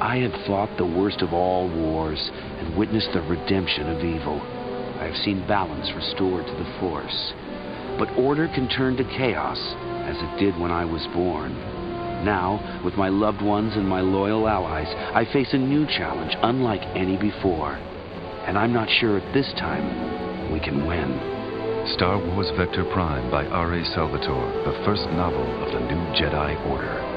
I had fought the worst of all wars and witnessed the redemption of evil. I have seen balance restored to the Force. But order can turn to chaos, as it did when I was born. Now, with my loved ones and my loyal allies, I face a new challenge unlike any before. And I'm not sure at this time we can win. Star Wars Vector Prime by R.A. Salvatore, the first novel of the new Jedi Order.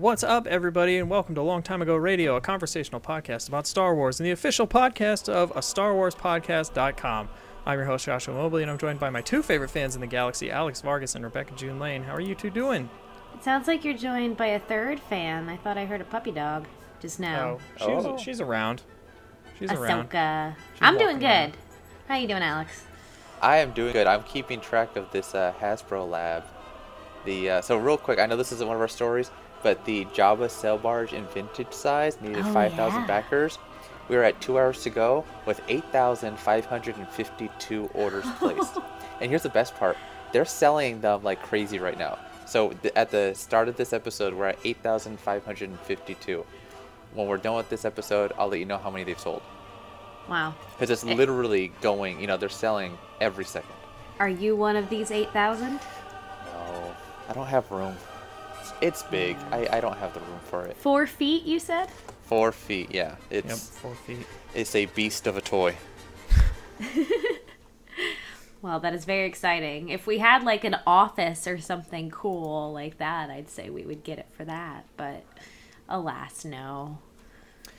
What's up, everybody, and welcome to Long Time Ago Radio, a conversational podcast about Star Wars and the official podcast of a Star Wars Podcast.com. I'm your host, Joshua Mobley, and I'm joined by my two favorite fans in the galaxy, Alex Vargas and Rebecca June Lane. How are you two doing? It sounds like you're joined by a third fan. I thought I heard a puppy dog just now. Oh, she's, she's around. She's around. Ahsoka. She's I'm doing walking around. good. How you doing, Alex? I am doing good. I'm keeping track of this uh, Hasbro lab. The uh, so real quick, I know this isn't one of our stories, but the Jabba sail barge in vintage size needed Oh, 5,000 yeah. backers. We are at two hours to go with 8,552 orders placed. and here's the best part: they're selling them like crazy right now. So th- at the start of this episode, we're at 8,552. When we're done with this episode, I'll let you know how many they've sold. Wow. Because it's Eh. literally going, you know, they're selling every second. Are you one of these 8,000? No, I don't have room. It's, it's big. I, I don't have the room for it. Four feet, you said? Four feet, yeah. Yep, It's four feet. it's a beast of a toy. Well, that is very exciting. If we had like an office or something cool like that, I'd say we would get it for that. But alas, no.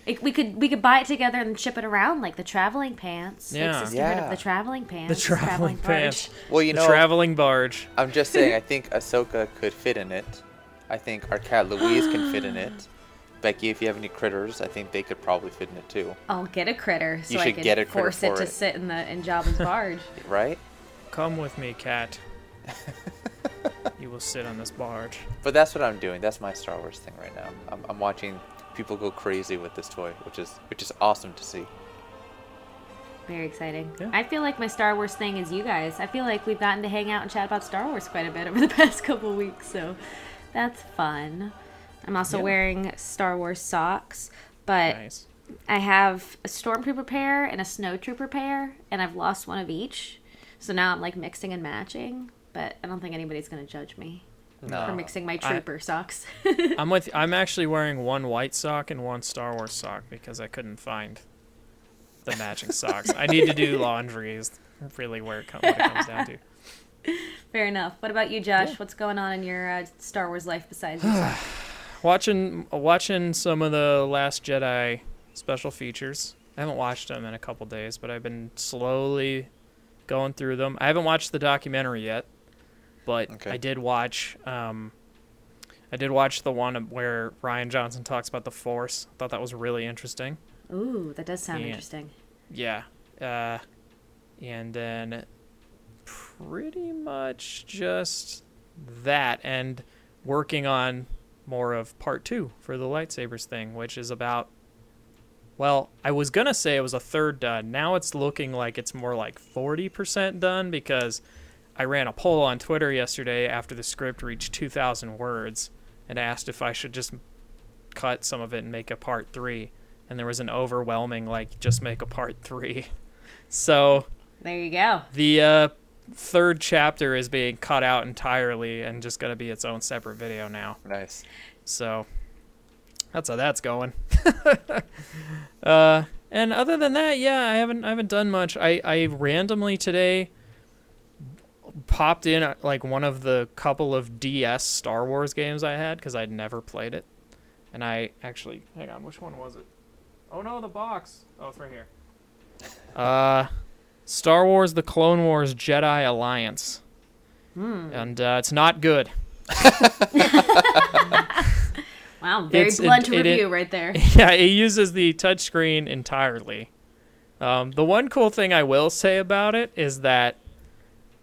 It, we could we could buy it together and ship it around like the traveling pants. Yeah. Like sisterhood Yeah. of the traveling pants. The pants. traveling barge. pants. Well, you the know, traveling barge. I'm just saying. I think Ahsoka could fit in it. I think our cat Louise can fit in it. Becky, if you have any critters, I think they could probably fit in it too. I'll get a critter so You I should can get a critter force it for to it. sit in the in Jabba's barge. Right? Come with me, cat. you will sit on this barge. But that's what I'm doing. That's my Star Wars thing right now. I'm, I'm watching people go crazy with this toy, which is which is awesome to see. Very exciting. Yeah. I feel like my Star Wars thing is you guys. I feel like we've gotten to hang out and chat about Star Wars quite a bit over the past couple weeks, so that's fun. I'm also Yeah. wearing Star Wars socks, but Nice. I have a Stormtrooper pair and a Snowtrooper pair, and I've lost one of each. So now I'm like mixing and matching, but I don't think anybody's gonna judge me for mixing my I- trooper socks. I'm with. I'm actually wearing one white sock and one Star Wars sock because I couldn't find the matching socks. I need to do laundry. Is really where it, com- what it comes down to. Fair enough. What about you, Josh? What's going on in your uh, Star Wars life besides? Watching watching some of the Last Jedi special features. I haven't watched them in a couple days, but I've been slowly going through them. I haven't watched the documentary yet, but Okay. I did watch. Um, I did watch the one where Rian Johnson talks about the Force. I Thought that was really interesting. Ooh, that does sound Yeah. interesting. Yeah. Uh, and then pretty much just that and working on more of part two for the lightsabers thing, which is about. Well, I was going to say it was a third done. Now it's looking like it's more like 40% done because I ran a poll on Twitter yesterday after the script reached 2,000 words and asked if I should just cut some of it and make a part three. And there was an overwhelming, like, just make a part three. So There you go. the uh, third chapter is being cut out entirely and just going to be its own separate video now. Nice. So that's how that's going. uh, and other than that, yeah, I haven't I haven't done much. I I randomly today popped in uh, like one of the couple of DS Star Wars games I had because I'd never played it, and I actually hang on, which one was it? Oh no, the box. Oh, it's right here. Uh, Star Wars: The Clone Wars Jedi Alliance, and uh, it's not good. Wow, very It's- it- blunt it- it- review right there. yeah, it uses the touchscreen entirely. Um, the one cool thing I will say about it is that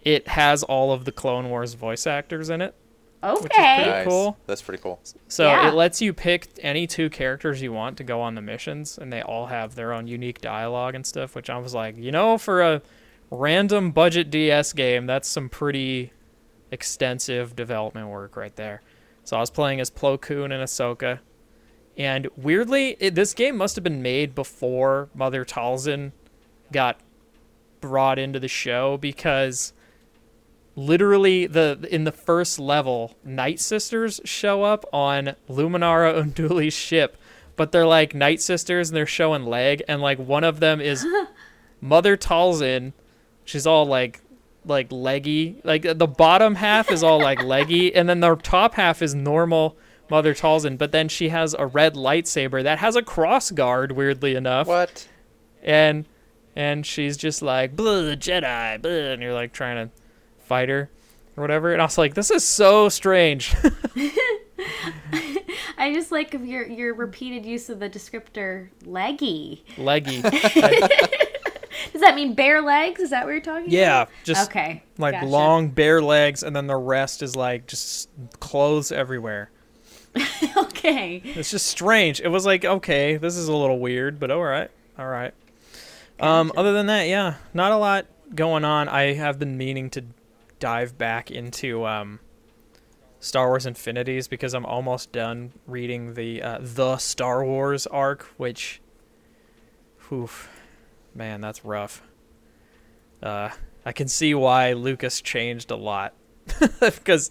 it has all of the Clone Wars voice actors in it. Okay. pretty nice. cool. That's pretty cool. So Yeah. it lets you pick any two characters you want to go on the missions, and they all have their own unique dialogue and stuff. Which I was like, you know, for a random budget DS game, that's some pretty extensive development work right there. So I was playing as Plo Koon and Ahsoka, and weirdly, it, this game must have been made before Mother Talzin got brought into the show because literally the in the first level, Night Sisters show up on Luminara Unduli's ship, but they're like Night Sisters and they're showing leg, and like one of them is Mother Talzin. She's all like like leggy. Like the bottom half is all like leggy, and then the top half is normal Mother Talzin. But then she has a red lightsaber that has a cross guard. Weirdly enough, What? and and she's just like blah Jedi, blah, and you're like trying to fight her or whatever. And I was like, this is so strange. I just like your your repeated use of the descriptor leggy. leggy. Does that mean bare legs? Is that what you're talking yeah, about? Yeah, just okay. like gotcha. long bare legs, and then the rest is like just clothes everywhere. okay. It's just strange. It was like, okay, this is a little weird, but all right, all right. Um, other than that, yeah, not a lot going on. I have been meaning to dive back into um, Star Wars Infinities because I'm almost done reading the uh, the Star Wars arc, which, oof, man, that's rough. Uh, I can see why Lucas changed a lot because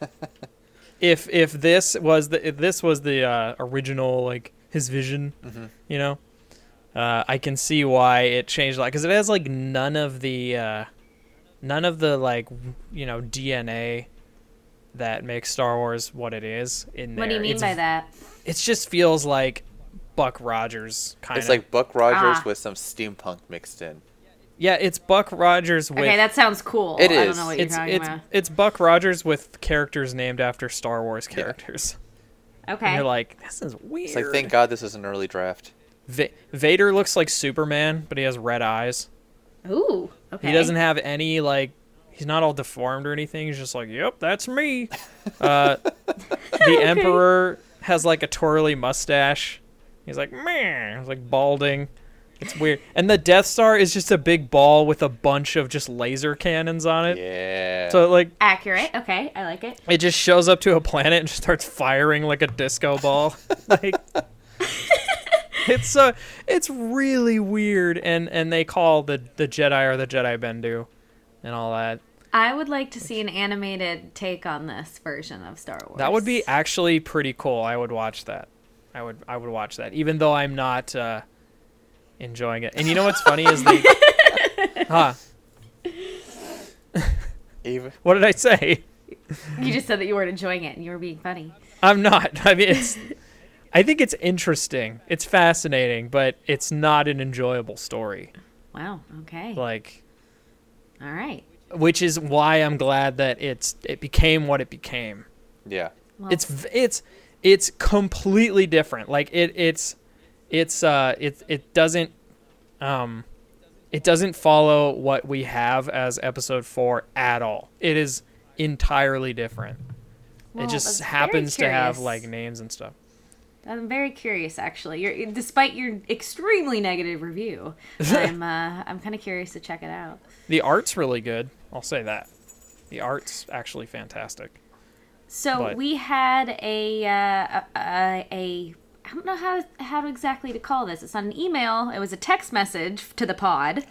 if if this was the if this was the uh, original like his vision, you know, uh, I can see why it changed a lot because it has like none of the uh, none of the like you know DNA that makes Star Wars what it is in there. What do you mean It's- by that? It just feels like Buck Rogers kind of. It's like Buck Rogers Ah. with some steampunk mixed in. yeah, it's Buck Rogers with Okay, that sounds cool. It I don't know what you're it's talking it's about. it's Buck Rogers with characters named after Star Wars characters. And Okay. you're like, this is weird. It's like thank God this is an early draft. Va- Vader looks like Superman, but he has red eyes. Ooh. Okay. He doesn't have any like. He's not all deformed or anything. He's just like, yep, that's me. Uh, the Emperor has like a twirly mustache. He's like, man, he's like balding. It's weird. And the Death Star is just a big ball with a bunch of just laser cannons on it. Yeah. So like accurate. Okay, I like it. it just shows up to a planet and just starts firing like a disco ball. like it's so it's really weird and and they call the the Jedi or the Jedi Bendu and all that. I would like to see an animated take on this version of Star Wars. That would be actually pretty cool. I would watch that. I would I would watch that even though I'm not uh enjoying it. And you know what's funny is the Huh. Even What did I say? You just said that you weren't enjoying it and you were being funny. I'm not. I mean, it's. I think it's interesting. It's fascinating, but it's not an enjoyable story. Wow. Okay. Like, All right. which is why I'm glad that it's it became what it became. yeah. Well, It's it's it's completely different. Like it it's it's uh it it doesn't um it doesn't follow what we have as episode 4 at all. It is entirely different. Well, it just happens to have like names and stuff. I'm very curious, actually. You're, despite your extremely negative review, I'm uh, I'm kind of curious to check it out. The art's really good. I'll say that. The art's actually fantastic. So But- we had a, uh, a, a I don't know how how exactly to call this. It's not an email. It was a text message to the pod,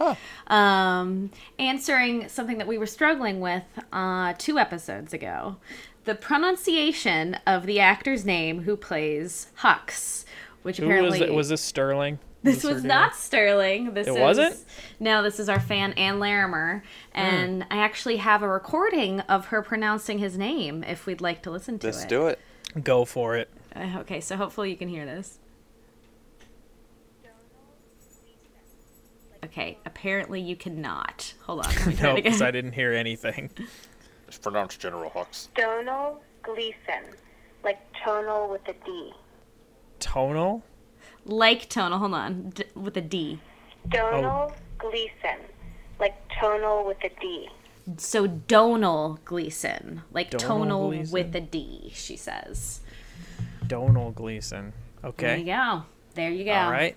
um, answering something that we were struggling with uh, two episodes ago. The pronunciation of the actor's name who plays Hux, which Who apparently was it? Was this Sterling? this was doing? not Sterling. This It is, wasn't? No, this is our fan Ann Larimer, and I actually have a recording of her pronouncing his name. If we'd like to listen to Let's it. do it. Go for it. Uh, okay, so hopefully you can hear this. Okay, apparently you cannot. Hold on. Let me try No, it because I didn't hear anything. It's pronounced General Hux. Domhnall Gleeson, like tonal with a D. Tonal? Like tonal. Hold on, D- with a D. Domhnall oh. Gleeson, like tonal with a D. So Domhnall Gleeson, like Domhnall tonal Gleeson? with a D. She says. Domhnall Gleeson. Okay. There you go. There you go. All right.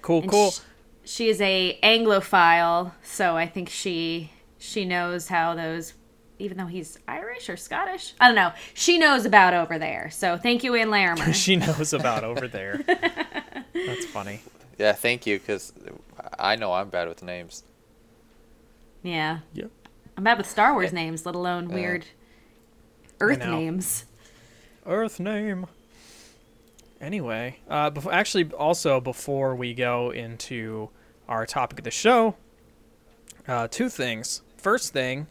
Cool, And cool. sh- she is a Anglophile, so I think she she knows how those even though he's Irish or Scottish. I don't know. She knows about over there. So thank you, Ann Larimer. she knows about over there. That's funny. Yeah, thank you, because I know I'm bad with names. yeah. Yep. I'm bad with Star Wars names, let alone weird Earth names. Earth name. Anyway, uh, before, actually, also before we go into our topic of the show, uh, two things. First thing,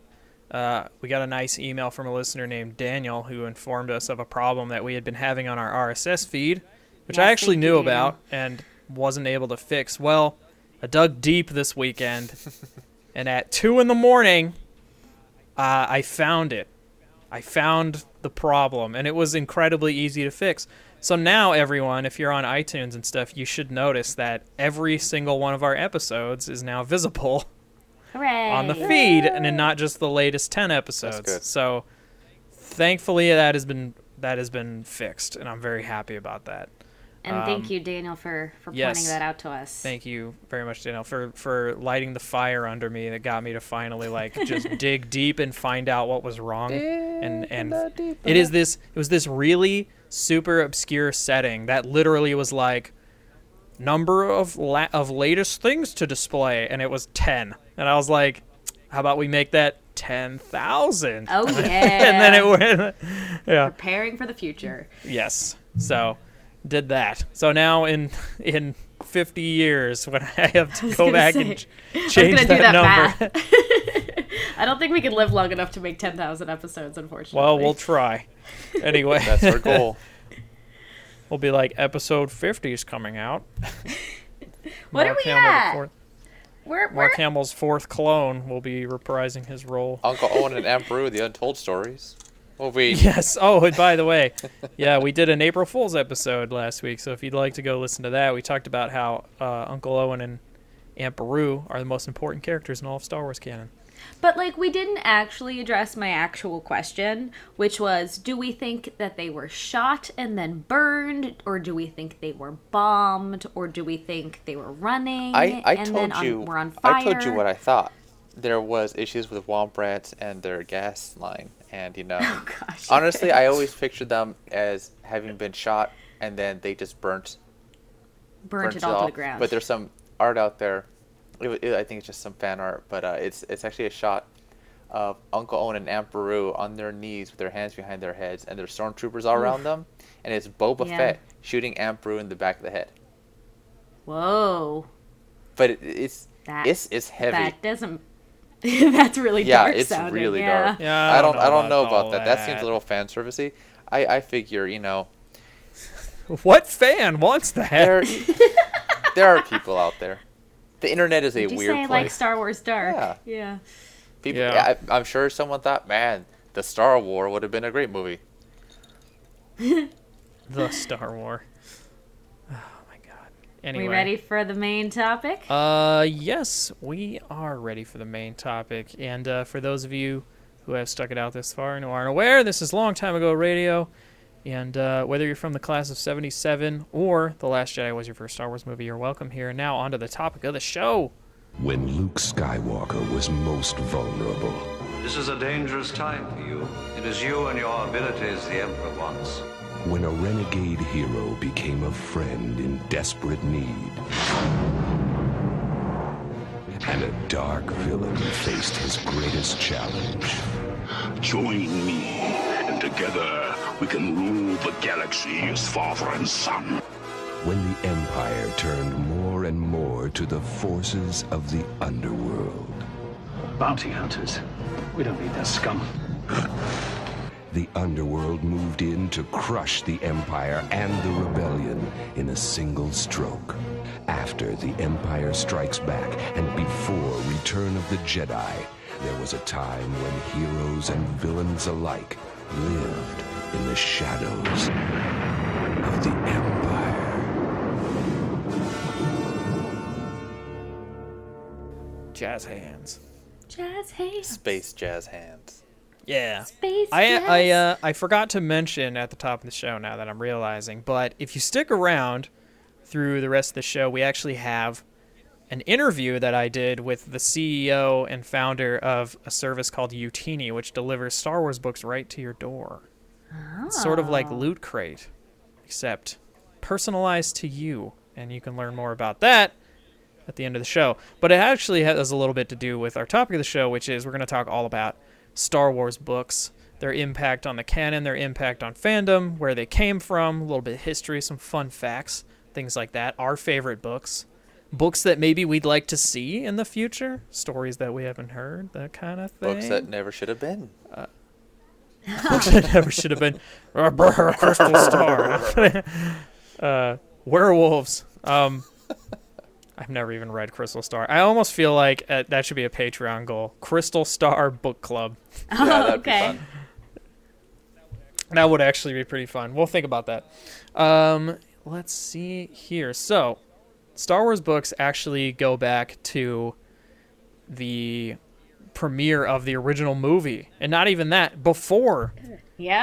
uh, we got a nice email from a listener named Daniel who informed us of a problem that we had been having on our RSS feed, which I actually thank you, knew about and wasn't able to fix. Well, I dug deep this weekend, and at two in the morning, uh, I found it. I found the problem, and it was incredibly easy to fix. So now, everyone, if you're on iTunes and stuff, you should notice that every single one of our episodes is now visible Hooray. on the feed, and then not just the latest ten episodes. good. So, thankfully, that has been that has been fixed, and I'm very happy about that. And thank Um, you, Daniel, for, for yes. pointing that out to us. Thank you very much, Daniel, for for lighting the fire under me that got me to finally like just dig deep and find out what was wrong. and and it is this it was this really super obscure setting that literally was like number of la- of latest things to display, and it was ten. And I was like, how about we make that ten thousand? Oh, yeah. and then it went. Yeah. Preparing for the future. Yes. So did that. So now in in 50 years when I have to go back say, and ch- I was change do that, that number. I don't think we could live long enough to make 10,000 episodes, unfortunately. well, we'll try. Anyway, That's our goal. we'll be like episode 50 is coming out. What are we Hamill, the at? Fourth- We're, we're, Mark Hamill's fourth clone will be reprising his role. Uncle Owen and Aunt Beru, the Untold Stories. Will be Yes. Oh, and by the way, yeah, we did an April Fool's episode last week. So if you'd like to go listen to that, we talked about how uh, Uncle Owen and Aunt Beru are the most important characters in all of Star Wars canon. But like we didn't actually address my actual question, which was do we think that they were shot and then burned or do we think they were bombed or do we think they were running I, I and told you were on fire? I told you what I thought. There was issues with womp rats and their gas line, and you know, Oh gosh. honestly, I always pictured them as having been shot and then they just burnt burnt, burnt it all to the ground. But there's some art out there. It, it, I think it's just some fan art, but uh, it's it's actually a shot of Uncle Owen and Aunt Beru on their knees with their hands behind their heads, and there's stormtroopers all around them, and it's Boba Yeah. Fett shooting Aunt Beru in the back of the head. Whoa. But it, it's That, it's it's heavy. That doesn't that's really dark. yeah, dark it's sounding. really yeah. dark. Yeah, I don't I don't know all about that. That seems a little fan servicey. I I figure you know What fan wants that? there there are people out there. The internet is a Did you weird say place. like Star Wars Dark? Yeah. Yeah. People, Yeah. I, I'm sure someone thought, man, the Star War would have been a great movie. the Star War. Oh my god. Anyway. We ready for the main topic? Uh, yes, we are ready for the main topic. And uh, for those of you who have stuck it out this far and who aren't aware, this is Long Time Ago Radio. And uh, whether you're from the class of 77 or The Last Jedi was your first Star Wars movie, you're welcome here. Now, on to the topic of the show. When Luke Skywalker was most vulnerable, This is a dangerous time for you. It is you and your abilities the Emperor wants. when a renegade hero became a friend in desperate need, and a dark villain faced his greatest challenge. Join me, and together we can rule the galaxy as father and son. When the Empire turned more and more to the forces of the underworld, Bounty hunters. We don't need that scum. the underworld moved in to crush the Empire and the rebellion in a single stroke. After the Empire Strikes Back and before Return of the Jedi, there was a time when heroes and villains alike lived in the shadows of the Empire. Jazz hands. Jazz hands. Space jazz hands. Yeah. Space I I uh, I forgot to mention at the top of the show now that I'm realizing, but if you stick around through the rest of the show, we actually have an interview that I did with the CEO and founder of a service called Utini, which delivers Star Wars books right to your door. It's sort of like Oh. Loot Crate, except personalized to you, and you can learn more about that at the end of the show. But it actually has a little bit to do with our topic of the show, which is we're going to talk all about Star Wars books, their impact on the canon, their impact on fandom, where they came from, a little bit of history, some fun facts, things like that, our favorite books, books that maybe we'd like to see in the future, stories that we haven't heard, that kind of thing. Books that never should have been. Uh, books that never should have been Crystal Star. uh, werewolves. Um, I've never even read Crystal Star. I almost feel like uh, that should be a Patreon goal. Crystal Star Book Club. Oh, that'd okay. That would actually be pretty fun. We'll think about that. Um, let's see here. So, Star Wars books actually go back to the premiere of the original movie, and not even that before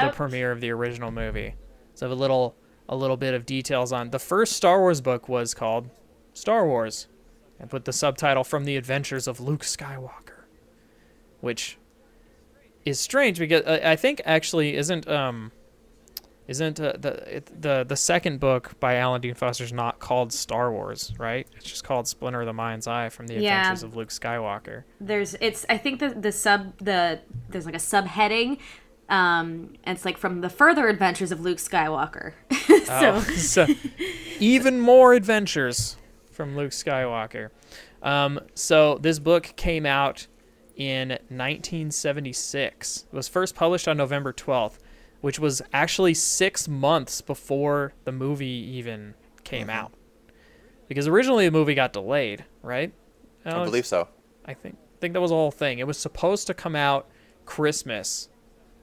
the premiere of the original movie. So a little a little bit of details on the first Star Wars book was called Star Wars, and put the subtitle "From the Adventures of Luke Skywalker," which is strange because uh, I think actually isn't um isn't uh, the it, the the second book by Alan Dean Foster is not called Star Wars, right? It's just called Splinter of the Mind's Eye from the Yeah. Adventures of Luke Skywalker. There's it's I think the the sub the there's like a subheading. Um, and it's like from the further adventures of Luke Skywalker. so Oh, so even more adventures from Luke Skywalker. Um, so this book came out in 1976. It was first published on November 12th, which was actually six months before the movie even came out. Because originally the movie got delayed, right? I Alex? believe so. I think think that was the whole thing. It was supposed to come out Christmas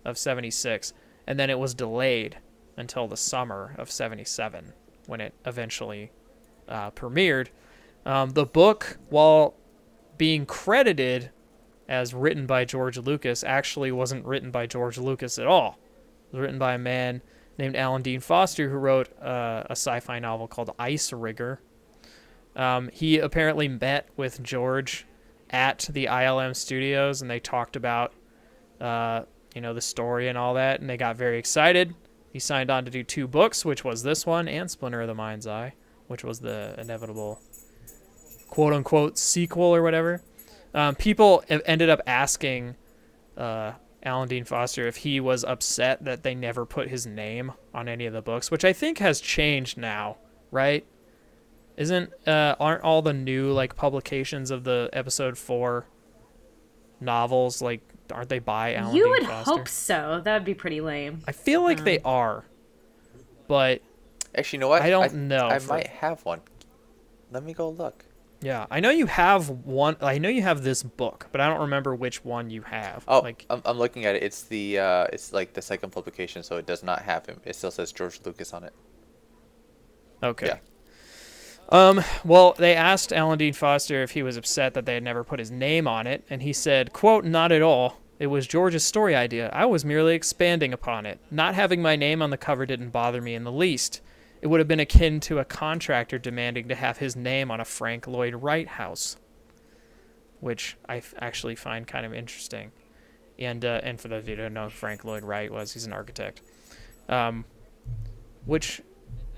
of 76 and then it was delayed until the summer of 77 when it eventually uh, premiered. Um, the book, while being credited as written by George Lucas, actually wasn't written by George Lucas at all. Was written by a man named Alan Dean Foster who wrote uh, a sci-fi novel called Icerigger. Um, he apparently met with George at the ILM studios and they talked about uh, you know the story and all that and they got very excited. He signed on to do two books, which was this one and Splinter of the Mind's Eye, which was the inevitable quote unquote sequel or whatever. Um, people ended up asking uh, Alan Dean Foster if he was upset that they never put his name on any of the books, which I think has changed now, right? Isn't uh, aren't all the new like publications of the episode four novels like aren't they by Alan you Dean would Foster? hope so. That would be pretty lame. I feel like they are, but Actually, you know what? I don't know I for- might have one. Let me go look. Yeah, I know you have one. I know you have this book, but I don't remember which one you have. Oh, like I'm, I'm looking at it. It's the uh, it's like the second publication, so it does not have him. It still says George Lucas on it. Okay. Yeah. Um, well, they asked Alan Dean Foster if he was upset that they had never put his name on it, and he said, quote, not at all. It was George's story idea. I was merely expanding upon it. Not having my name on the cover didn't bother me in the least. It would have been akin to a contractor demanding to have his name on a Frank Lloyd Wright house, which I f- actually find kind of interesting. And uh, and for those of you who don't know who Frank Lloyd Wright was, he's an architect. Um, which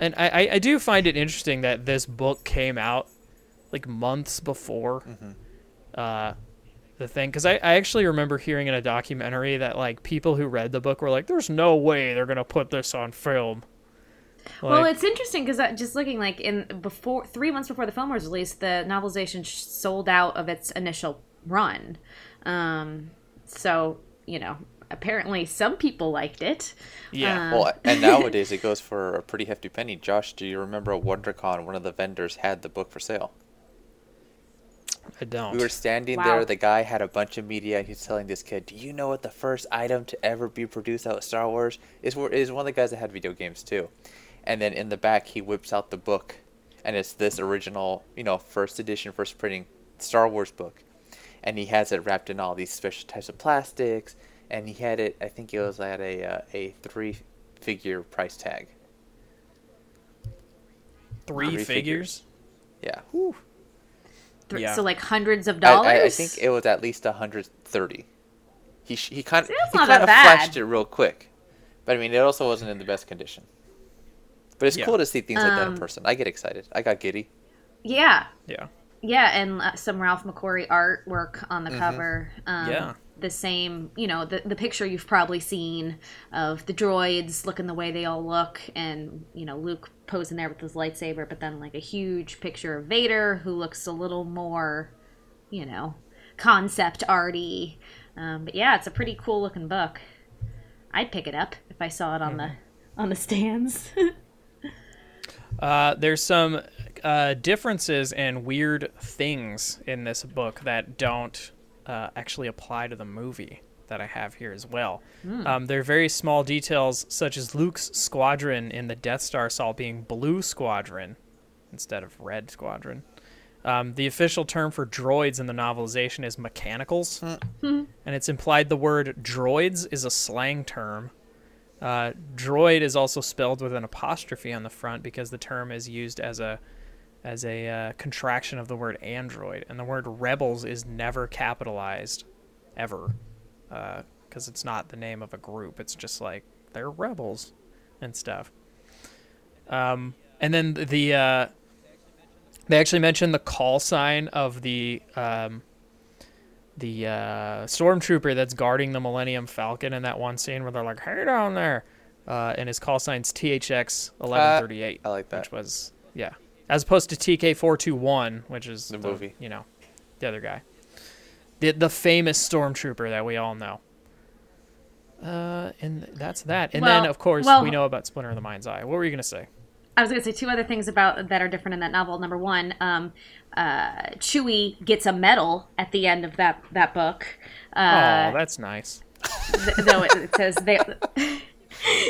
and I, I, do find it interesting that this book came out like months before uh, the thing because I, I actually remember hearing in a documentary that like people who read the book were like there's no way they're gonna put this on film well, it's interesting because just looking like in before three months before the film was released, the novelization sold out of its initial run. Um, so you know, apparently some people liked it. yeah Uh, Well, and nowadays it goes for a pretty hefty penny. Josh, do you remember at WonderCon one of the vendors had the book for sale? I don't We were standing Wow. there. The guy had a bunch of media, and he's telling this kid, "Do you know what the first item to ever be produced out of Star Wars is?" Is one of the guys that had video games too. And then in the back, he whips out the book, and it's this original, you know, first edition, first printing Star Wars book, and he has it wrapped in all these special types of plastics, and he had it. I think it was at a uh, a three figure price tag. three, three figures Yeah. Th- Yeah. So like hundreds of dollars. I, I think it was at least 130. He he kind See, he kind of flashed it real quick, but I mean it also wasn't in the best condition. But it's Yeah. cool to see things like that in Um, person. I get excited. I got giddy. Yeah, Yeah. yeah, and uh, some Ralph McQuarrie artwork on Mm-hmm. the cover. Um, Yeah. The same, you know, the, the picture you've probably seen of the droids looking the way they all look, and, you know, Luke posing there with his lightsaber, but then, like, a huge picture of Vader who looks a little more, you know, concept arty. Um, but yeah, it's a pretty cool looking book. I'd pick it up if I saw it on the on the stands. Uh, there's some uh, differences and weird things in this book that don't uh, actually apply to the movie that I have here as well. Um, there are very small details, such as Luke's squadron in the Death Star Assault being Blue Squadron instead of Red Squadron. Um, the official term for droids in the novelization is mechanicals, and it's implied the word droids is a slang term. Uh, droid is also spelled with an apostrophe on the front because the term is used as a as a uh, contraction of the word android, and the word rebels is never capitalized, ever, because it's not the name of a group. It's just like they're rebels and stuff. Um, and then the uh, they actually mentioned the call sign of the um, the uh, stormtrooper that's guarding the Millennium Falcon in that one scene where they're like, "Hey down there," uh, and his call sign's THX eleven thirty eight. I like that. Which was yeah, as opposed to TK four two one, which is The movie. You know, the other guy, the the famous stormtrooper that we all know. Uh, and that's that. And then of course well- we know about Splinter of the Mind's Eye. What were you gonna say? I was going to say two other things about that are different in that novel. Number one, um, uh, Chewie gets a medal at the end of that that book. Uh, oh, that's nice. th- though it, it says they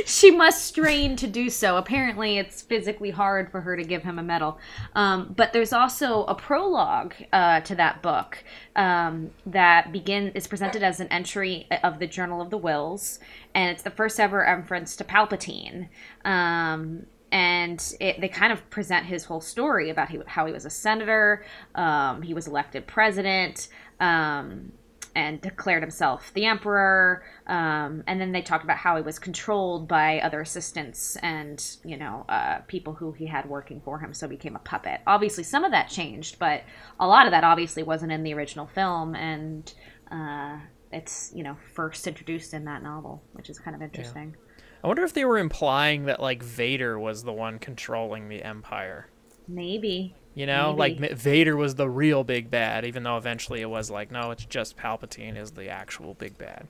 she must strain to do so apparently it's physically hard for her to give him a medal um, but there's also a prologue uh, to that book um, that begin is presented as an entry of the journal of the Whills and it's the first ever reference to palpatine um, and it, they kind of present his whole story about he, how he was a senator um, he was elected president um, and declared himself the emperor. Um, and then they talked about how he was controlled by other assistants and you know uh, people who he had working for him, so he became a puppet. Obviously, some of that changed, but a lot of that obviously wasn't in the original film, and uh, it's you know first introduced in that novel, which is kind of interesting. I wonder if they were implying that like Vader was the one controlling the Empire. Maybe. You know, Maybe. like Vader was the real big bad, even though eventually it was like, no, it's just Palpatine is the actual big bad.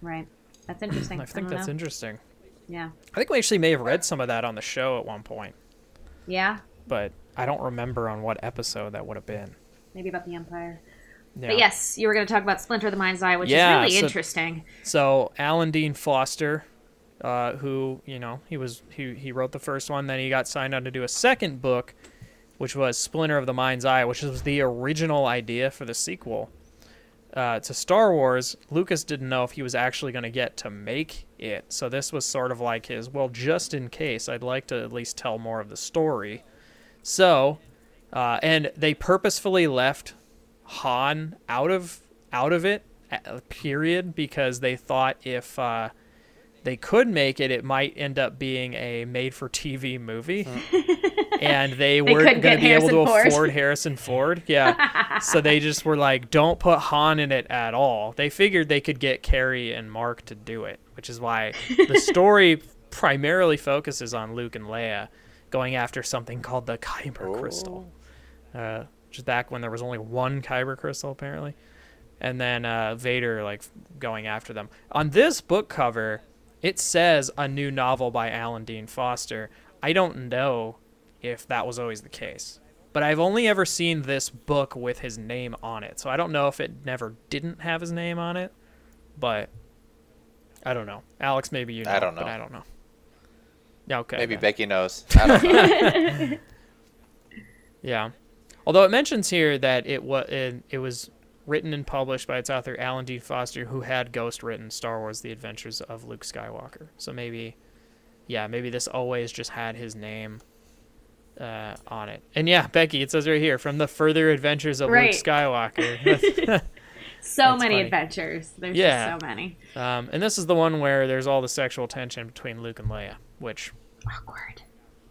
Right. That's interesting. I think don't that's know. interesting. Yeah. I think we actually may have read some of that on the show at one point, Yeah. but I don't remember on what episode that would have been. Maybe about the Empire. Yeah. But yes, you were going to talk about Splinter of the Mind's Eye, which Yeah, is really so- interesting. So Alan Dean Foster, uh, who you know he was he he wrote the first one, then he got signed on to do a second book, which was Splinter of the Mind's Eye, which was the original idea for the sequel uh, to Star Wars. Lucas didn't know if he was actually going to get to make it, so this was sort of like his well, just in case, I'd like to at least tell more of the story. So, uh, and they purposefully left Han out of out of it. Period, because they thought if uh, they could make it, it might end up being a made-for-TV movie, and they, weren't going to be able to Ford. afford Harrison Ford. Yeah, so they just were like, "Don't put Han in it at all." They figured they could get Carrie and Mark to do it, which is why the story primarily focuses on Luke and Leia going after something called the Kyber crystal, uh, which is back when there was only one Kyber crystal apparently, and then uh, Vader like going after them. On this book cover, it says a new novel by Alan Dean Foster. I don't know if that was always the case. But I've only ever seen this book with his name on it. So I don't know if it never didn't have his name on it. But I don't know. Alex, maybe you know. I don't But know. I don't know. Yeah, okay. Maybe then. Becky knows. I don't know. Yeah. Although it mentions here that it was it, it was written and published by its author Alan D. Foster, who had ghost written Star Wars: The Adventures of Luke Skywalker. So maybe, yeah, maybe this always just had his name uh, on it. And yeah, Becky, it says right here from the further adventures of Right. Luke Skywalker. So many funny. adventures. There's Yeah. just so many. um, and this is the one where there's all the sexual tension between Luke and Leia, which Awkward.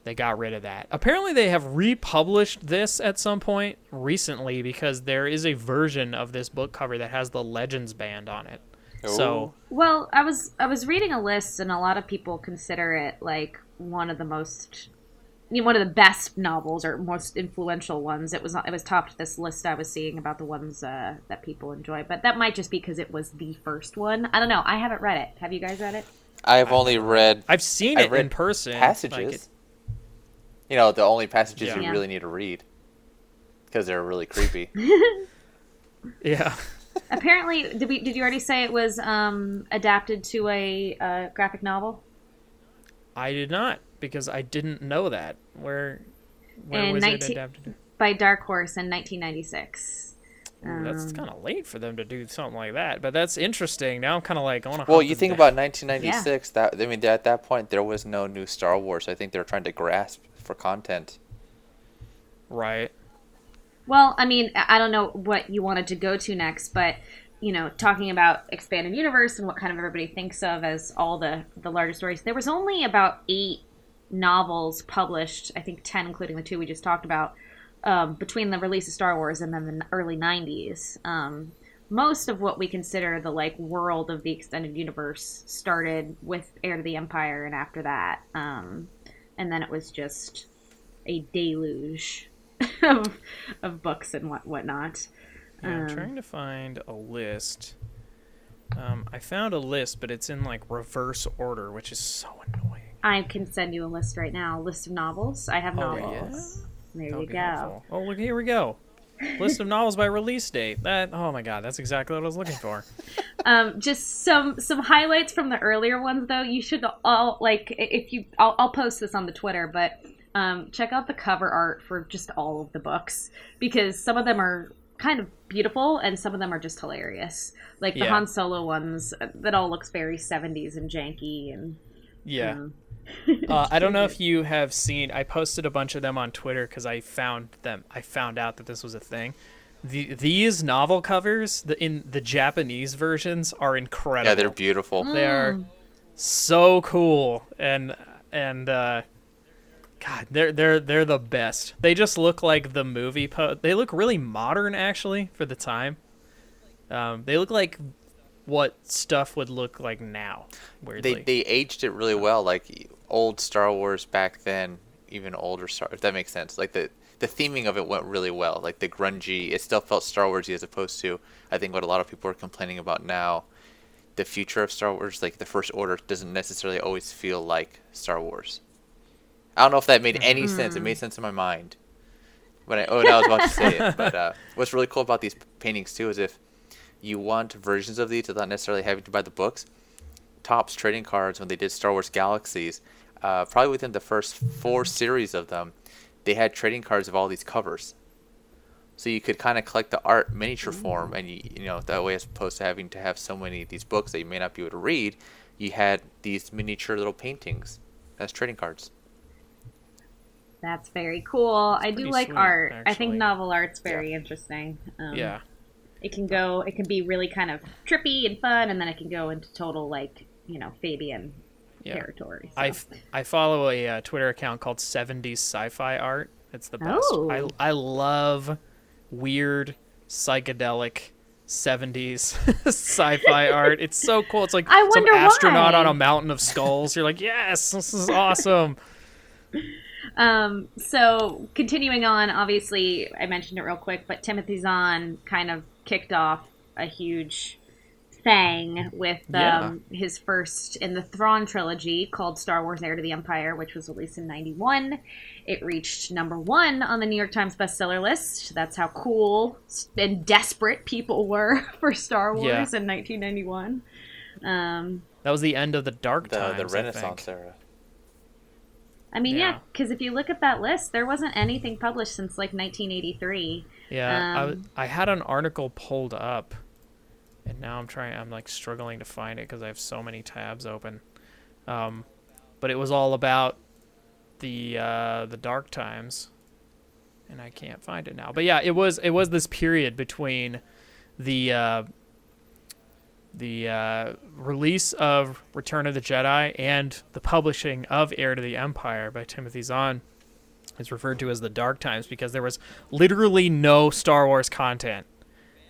They got rid of that. Apparently, they have republished this at some point recently because there is a version of this book cover that has the Legends band on it. So Well, I was I was reading a list, and a lot of people consider it like one of the most, you know, one of the best novels or most influential ones. It was it was topped this list I was seeing about the ones uh, that people enjoy, but that might just be because it was the first one. I don't know. I haven't read it. Have you guys read it? I've only read. I've seen I've it read in person. Passages. like it- You know, the only passages Yeah. you really need to read because they're really creepy. yeah. Apparently, did we did you already say it was um, adapted to a uh, graphic novel? I did not because I didn't know that. Where where In was 19 it adapted? by Dark Horse in 1996. Ooh, that's Um, kind of late for them to do something like that, but that's interesting. Now I'm kind of like, I want to. well, you think about 1996. That I mean, at that point there was no new Star Wars. I think they were trying to grasp for content. right? Well, I mean, I I don't know what you wanted to go to next, but you know, talking about expanded universe and what kind of everybody thinks of as all the the larger stories. There was only about eight novels published. I think ten, including the two we just talked about, um, between the release of Star Wars and then the early '90s. Um, most of what we consider the like world of the extended universe started with Heir to the Empire, and after that, um, and then it was just a deluge of, of books and what whatnot. Yeah, I'm Um, trying to find a list. Um, I found a list, but it's in like reverse order, which is so annoying. I can send you a list right now. A list of novels. I have Oh, novels. There That would you go. helpful. Oh, look, here we go. List of novels by release date. That oh my god, that's exactly what I was looking for. Um, just some some highlights from the earlier ones, though. You should all like if you. I'll, I'll post this on the Twitter, but um, check out the cover art for just all of the books because some of them are kind of beautiful and some of them are just hilarious. Like the Yeah. Han Solo ones, uh, that all looks very '70s and janky and Yeah. um, Uh, I don't know if you have seen. I posted a bunch of them on Twitter because I found them. I found out that this was a thing. The, these novel covers, the, in the Japanese versions, are incredible. Yeah, they're beautiful. They are so cool, and and uh, God, they're they're they're the best. They just look like the movie. Po- they look really modern, actually, for the time. Um, they look like what stuff would look like now. Weirdly. They they aged it really well. Like old Star Wars back then, even older Star. If that makes sense. Like the the theming of it went really well. Like the grungy, it still felt Star Warsy as opposed to I think what a lot of people are complaining about now. The future of Star Wars, like the First Order, doesn't necessarily always feel like Star Wars. I don't know if that made any sense. It made sense in my mind. When I oh, I was about to say it. But uh, what's really cool about these paintings too is if you want versions of these without necessarily having to buy the books, Topps trading cards when they did Star Wars Galaxies, uh, probably within the first four series of them, they had trading cards of all these covers. So you could kind of collect the art miniature form, and you, you know that way, as opposed to having to have so many of these books that you may not be able to read, you had these miniature little paintings as trading cards. That's very cool. I do like sweet, art. I think novel art's very interesting. Um, yeah. It can go. It can be really kind of trippy and fun, and then it can go into total like you know Fabian Yeah. territory. I, so. f- I follow a uh, Twitter account called 70s Sci-Fi Art. It's the best. Oh. I I love weird psychedelic 70s sci-fi art. It's so cool. It's like I some astronaut why. on a mountain of skulls. You're like, "Yes, this is awesome." Um, so continuing on, obviously I mentioned it real quick, but Timothy Zahn kind of kicked off a huge thing with um, his first in the Thrawn trilogy called Star Wars: Heir to the Empire, which was released in '91. It reached number one on the New York Times bestseller list. That's how cool and desperate people were for Star Wars Yeah. in 1991. Um, That was the end of the dark The times. the I Renaissance think. era. I mean, yeah, Yeah. because if you look at that list, there wasn't anything published since like 1983. Yeah, I, w- Um, I had an article pulled up, and now I'm trying. I'm like struggling to find it because I have so many tabs open. Um, but it was all about the uh, the Dark Times, and I can't find it now. But yeah, it was it was this period between the uh, the uh, release of Return of the Jedi and the publishing of Heir to the Empire by Timothy Zahn. It's referred to as the Dark Times because there was literally no Star Wars content.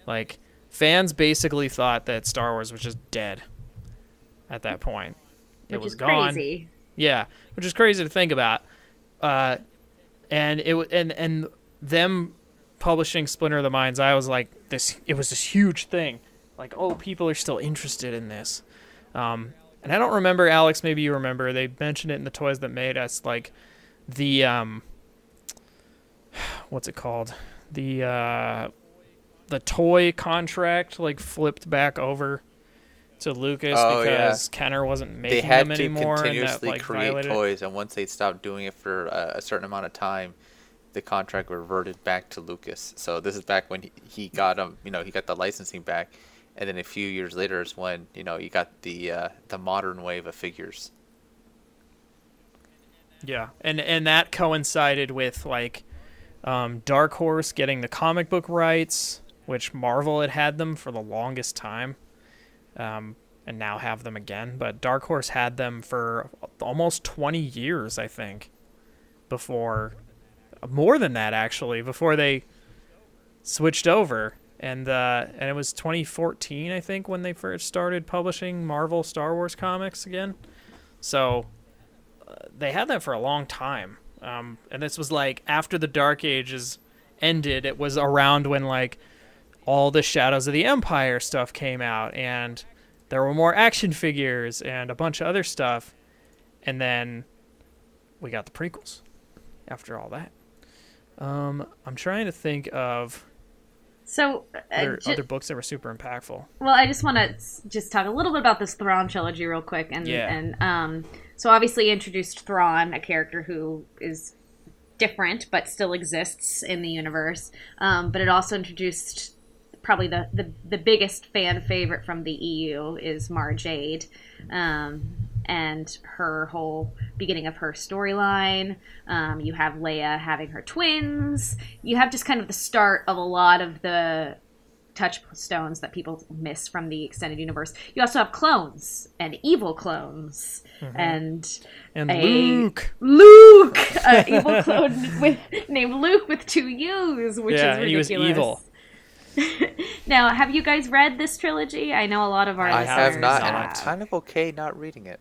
Like fans basically thought that Star Wars was just dead at that point. It was gone. crazy. Yeah, which is crazy to think about. Uh, and it and and them publishing Splinter of the Mind's Eye was like this. It was this huge thing. Like, oh, people are still interested in this. Um, and I don't remember, Alex. Maybe you remember. They mentioned it in the Toys That Made Us. Like, the um, what's it called? The uh, the toy contract like flipped back over to Lucas Oh, yeah. because Kenner wasn't making they had them to anymore. and that, continuously like, create violated it. toys, and once they stopped doing it for a, a certain amount of time, the contract reverted back to Lucas. So this is back when he, he got um, you know, he got the licensing back, and then a few years later is when you know you got the uh, the modern wave of figures. Yeah, and and that coincided with like um, Dark Horse getting the comic book rights, which Marvel had had them for the longest time, um, and now have them again. But Dark Horse had them for almost twenty years, I think, before more than that actually, before they switched over. And uh, and it was 2014, I think, when they first started publishing Marvel Star Wars comics again. So they had that for a long time. Um, and this was like after the Dark Ages ended, it was around when like all the Shadows of the Empire stuff came out, and there were more action figures and a bunch of other stuff. And then we got the prequels after all that. Um, I'm trying to think of So, uh, other, ju- other books that were super impactful. Well, I just want to just talk a little bit about this Thrawn trilogy real quick, and Yeah. and um, so obviously introduced Thrawn, a character who is different but still exists in the universe. Um, but it also introduced probably the, the the biggest fan favorite from the EU is Mara Jade, um, and her whole beginning of her storyline. Um, you have Leia having her twins. You have just kind of the start of a lot of the touchstones that people miss from the extended universe. You also have clones and evil clones and Mm-hmm. And a- Luke. Luke, an evil clone with named Luke with two U's, which yeah, is and he was ridiculous. evil. Now, have you guys read this trilogy? I know a lot of our I listeners have not, and. I'm kind of okay not reading it.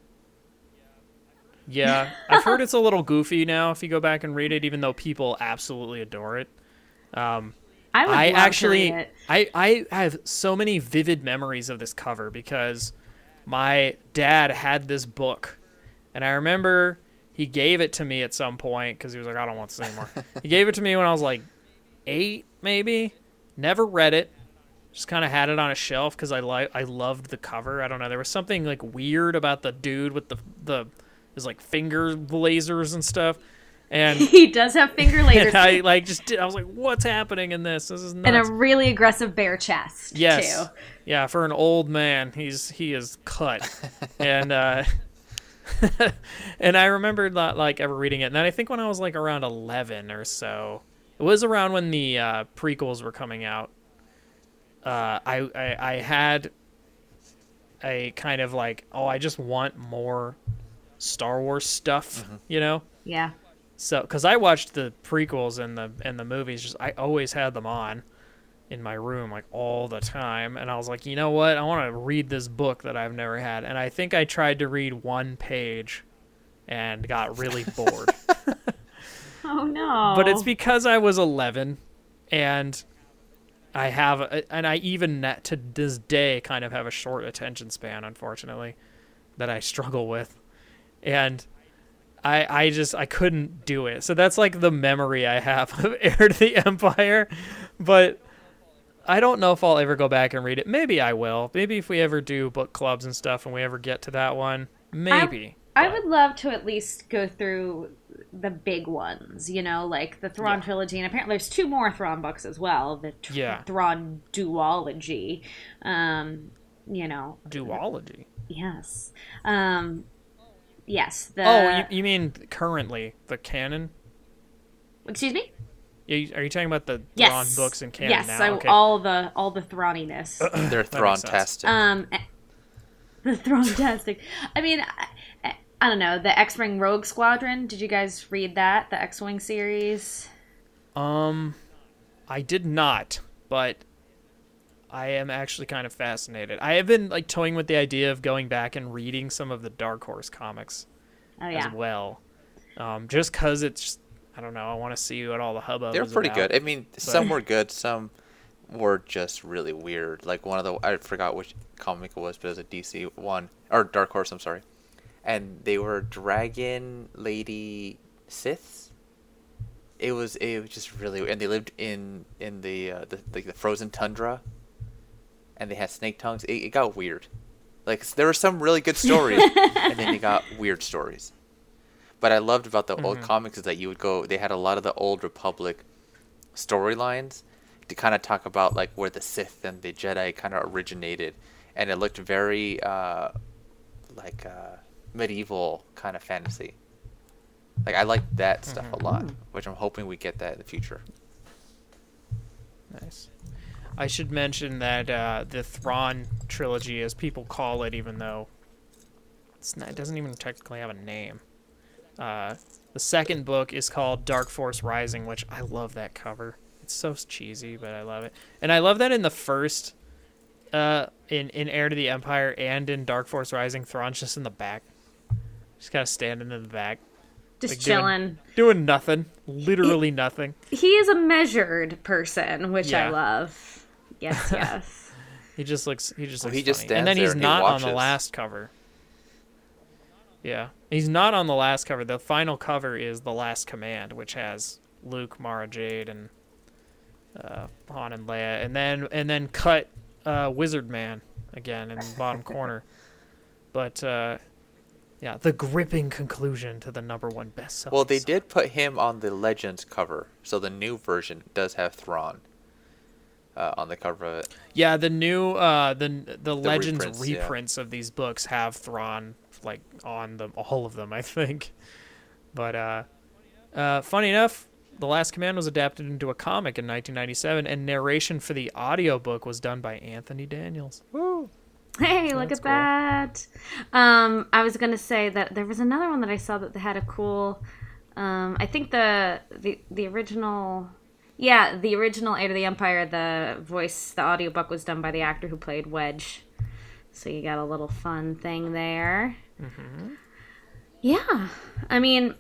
Yeah, I've heard it's a little goofy now if you go back and read it, even though people absolutely adore it. Um, I would I love actually, to read it. I I have so many vivid memories of this cover because my dad had this book, and I remember he gave it to me at some point because he was like, I don't want this anymore. he gave it to me when I was like eight, maybe. Never read it. Just kind of had it on a shelf because I like I loved the cover. I don't know. There was something like weird about the dude with the the his like finger lasers and stuff. And he does have finger lasers and I like just did, I was like, what's happening in this? This is and a really aggressive bare chest. yes, too. yeah. For an old man, he's he is cut, and uh, and I remembered not like ever reading it. And then I think when I was like around eleven or so, it was around when the uh, prequels were coming out. Uh, I, I I had a kind of like, oh, I just want more Star Wars stuff, you know. Yeah. So, because I watched the prequels and the and the movies, just I always had them on in my room like all the time, and I was like, you know what? I want to read this book that I've never had, and I think I tried to read one page, and got really bored. Oh no. But it's because I was 11, and I have, a, and I even to this day kind of have a short attention span, unfortunately, that I struggle with, and I I just I couldn't do it. So that's like the memory I have of Heir to the Empire, but. I don't know if I'll ever go back and read it. Maybe I will. Maybe if we ever do book clubs and stuff and we ever get to that one, maybe. I would love to at least go through the big ones, you know, like the Thrawn Yeah. trilogy, and apparently there's two more Thrawn books as well. The tr- Yeah. Thrawn duology, um, you know, Duology. Yes. Um, Yes. The oh, you, you mean currently the canon? excuse me. Are you, are you talking about the Yes. Thrawn books and canon yes. now? so okay. all the all the Thrawniness. They're That Thrawn makes sense. tastic. Um, the Thrawntastic. I mean, I, I don't know. The X-wing Rogue Squadron. Did you guys read that? The X-wing series. Um, I did not, but I am actually kind of fascinated. I have been like toying with the idea of going back and reading some of the Dark Horse comics Oh yeah. as well, um, just cause it's I don't know. I want to see what all the hubbub. They're is pretty about. good. I mean, some were good, some were just really weird. Like one of the I forgot which comic it was, but it was a DC one or Dark Horse. I'm sorry, and they were dragon lady Siths. It was it was just really and they lived in in the uh, the like the frozen tundra, and they had snake tongues. It, it got weird. Like there were some really good stories, and then you got weird stories. But I loved about the old comics is that you would go. They had a lot of the old Republic storylines to kind of talk about like where the Sith and the Jedi kind of originated, and it looked very uh, like uh, medieval kind of fantasy. Like I like that stuff a lot, which I'm hoping we get that in the future. Nice. I should mention that uh, the Thrawn trilogy, as people call it, even though it's not, it doesn't even technically have a name. Uh, the second book is called Dark Force Rising, which I love that cover. It's so cheesy, but I love it. And I love that in the first, uh, in in Heir to the Empire and in Dark Force Rising, Thrawn's just in the back, just kind of standing in the back, Just like, chilling. doing nothing, literally nothing. He is a measured person, which I love. Yes, yes. He just looks. He just Well, looks. he just funny. stands and then he's and he not on the last cover. Yeah, he's not on the last cover. The final cover is the Last Command, which has Luke, Mara Jade, and uh, Han and Leia, and then and then cut uh, Wizard Man again in the bottom corner. But uh, yeah, the gripping conclusion to the number one bestseller. Well, they did put him on the Legends cover, so the new version does have Thrawn uh, on the cover of it. Yeah, the new uh the the, Legends reprints, reprints, yeah. of these books have Thrawn like on them all of them, I think. But uh uh funny enough, The Last Command was adapted into a comic in 1997 and narration for the audiobook was done by Anthony Daniels. Woo. Hey, look at cool. that. Um, I was gonna say that there was another one that I saw that they had a cool. Um, I think the the the original, yeah, the original Heir of the Empire. The voice, the audiobook was done by the actor who played Wedge. So you got a little fun thing there. Yeah, I mean,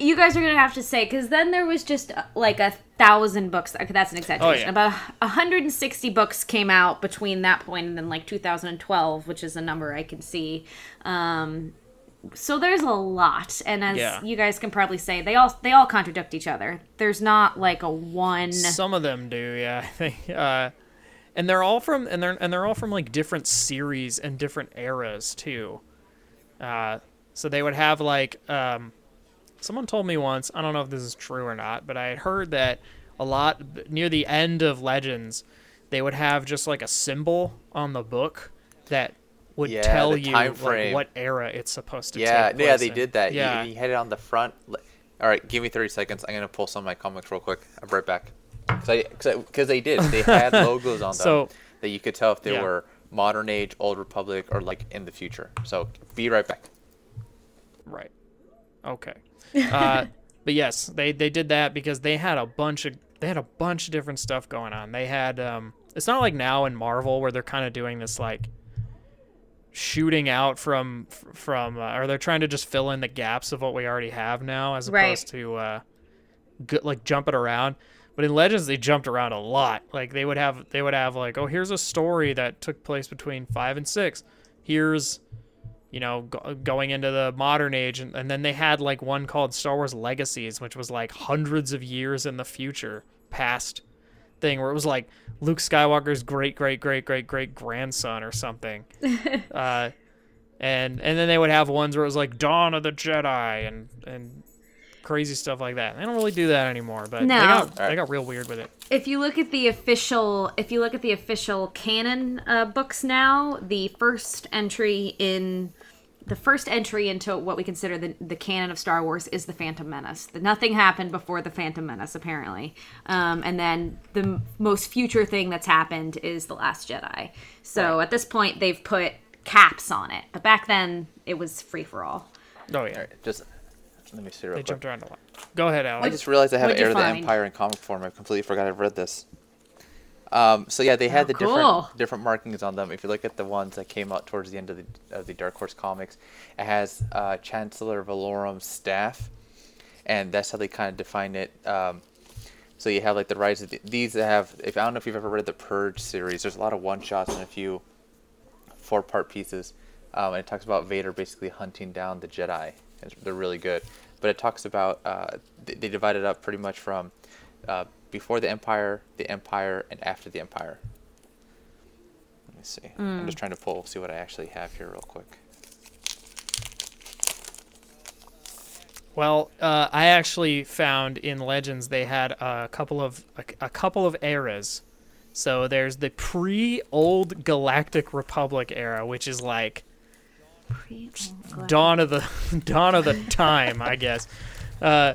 you guys are gonna have to say because then there was just uh, like a thousand books. Okay, that's an exaggeration. yeah. About 160 books came out between that point and then like 2012, which is a number I can see. Um, so there's a lot, and as Yeah. you guys can probably say, they all they all contradict each other. There's not like a one. Some of them do, yeah. I think uh and they're all from and they're and they're all from like different series and different eras too. Uh so they would have like um someone told me once, I don't know if this is true or not, but I had heard that a lot near the end of Legends, they would have just like a symbol on the book that would Yeah, tell you like, what era it's supposed to Yeah, yeah, they in. did that. You- Yeah. You, had it on the front. All right, give me 30 seconds. I'm gonna pull some of my comics real quick. I'm right back. Because they did. They had logos on them So- that you could tell if they Yeah. were modern age, old republic, or like in the future. So be right back. Right. Okay. Uh, but yes, they they did that because they had a bunch of they had a bunch of different stuff going on. They had um it's not like now in Marvel where they're kind of doing this like shooting out from from uh, or they're trying to just fill in the gaps of what we already have now as Right. opposed to uh like jumping around. But in Legends they jumped around a lot. Like they would have they would have like oh here's a story that took place between 5 and 6. Here's you know, go, going into the modern age, and, and then they had like one called Star Wars Legacies, which was like hundreds of years in the future, past thing, where it was like Luke Skywalker's great, great, great, great, great grandson or something. uh, and and then they would have ones where it was like Dawn of the Jedi and and crazy stuff like that. They don't really do that anymore, but they got they got real weird with it. if you look at the official if you look at the official canon uh, books now the first entry in the first entry into what we consider the, the canon of Star Wars is the Phantom Menace. The, nothing happened before the Phantom Menace, apparently. Um, and then the m- most future thing that's happened is the Last Jedi. So at this point, they've put caps on it. But back then, it was free for all. Oh yeah, Just let me see real they quick. jumped around a lot. Go ahead, Alex. I just realized I have What'd Heir of the? Empire in comic form. I completely forgot I've read this. Um, so yeah, they had Oh, the cool. different different markings on them. If you look at the ones that came out towards the end of the of the Dark Horse comics, it has uh, Chancellor Valorum's staff, and that's how they kind of define it. Um, so you have like the rise of the, these that have. If I don't know if you've ever read the Purge series, there's a lot of one shots and a few four part pieces, um, and it talks about Vader basically hunting down the Jedi. It's, they're really good, but it talks about uh, they, they divide it up pretty much from uh, before the Empire, the Empire, and after the Empire. Let me see. I'm just trying to pull see what I actually have here real quick. Well, uh, I actually found in Legends they had a couple of a, a couple of eras. So there's the pre-old Galactic Republic era, which is like dawn of the dawn of the time, I guess. Uh,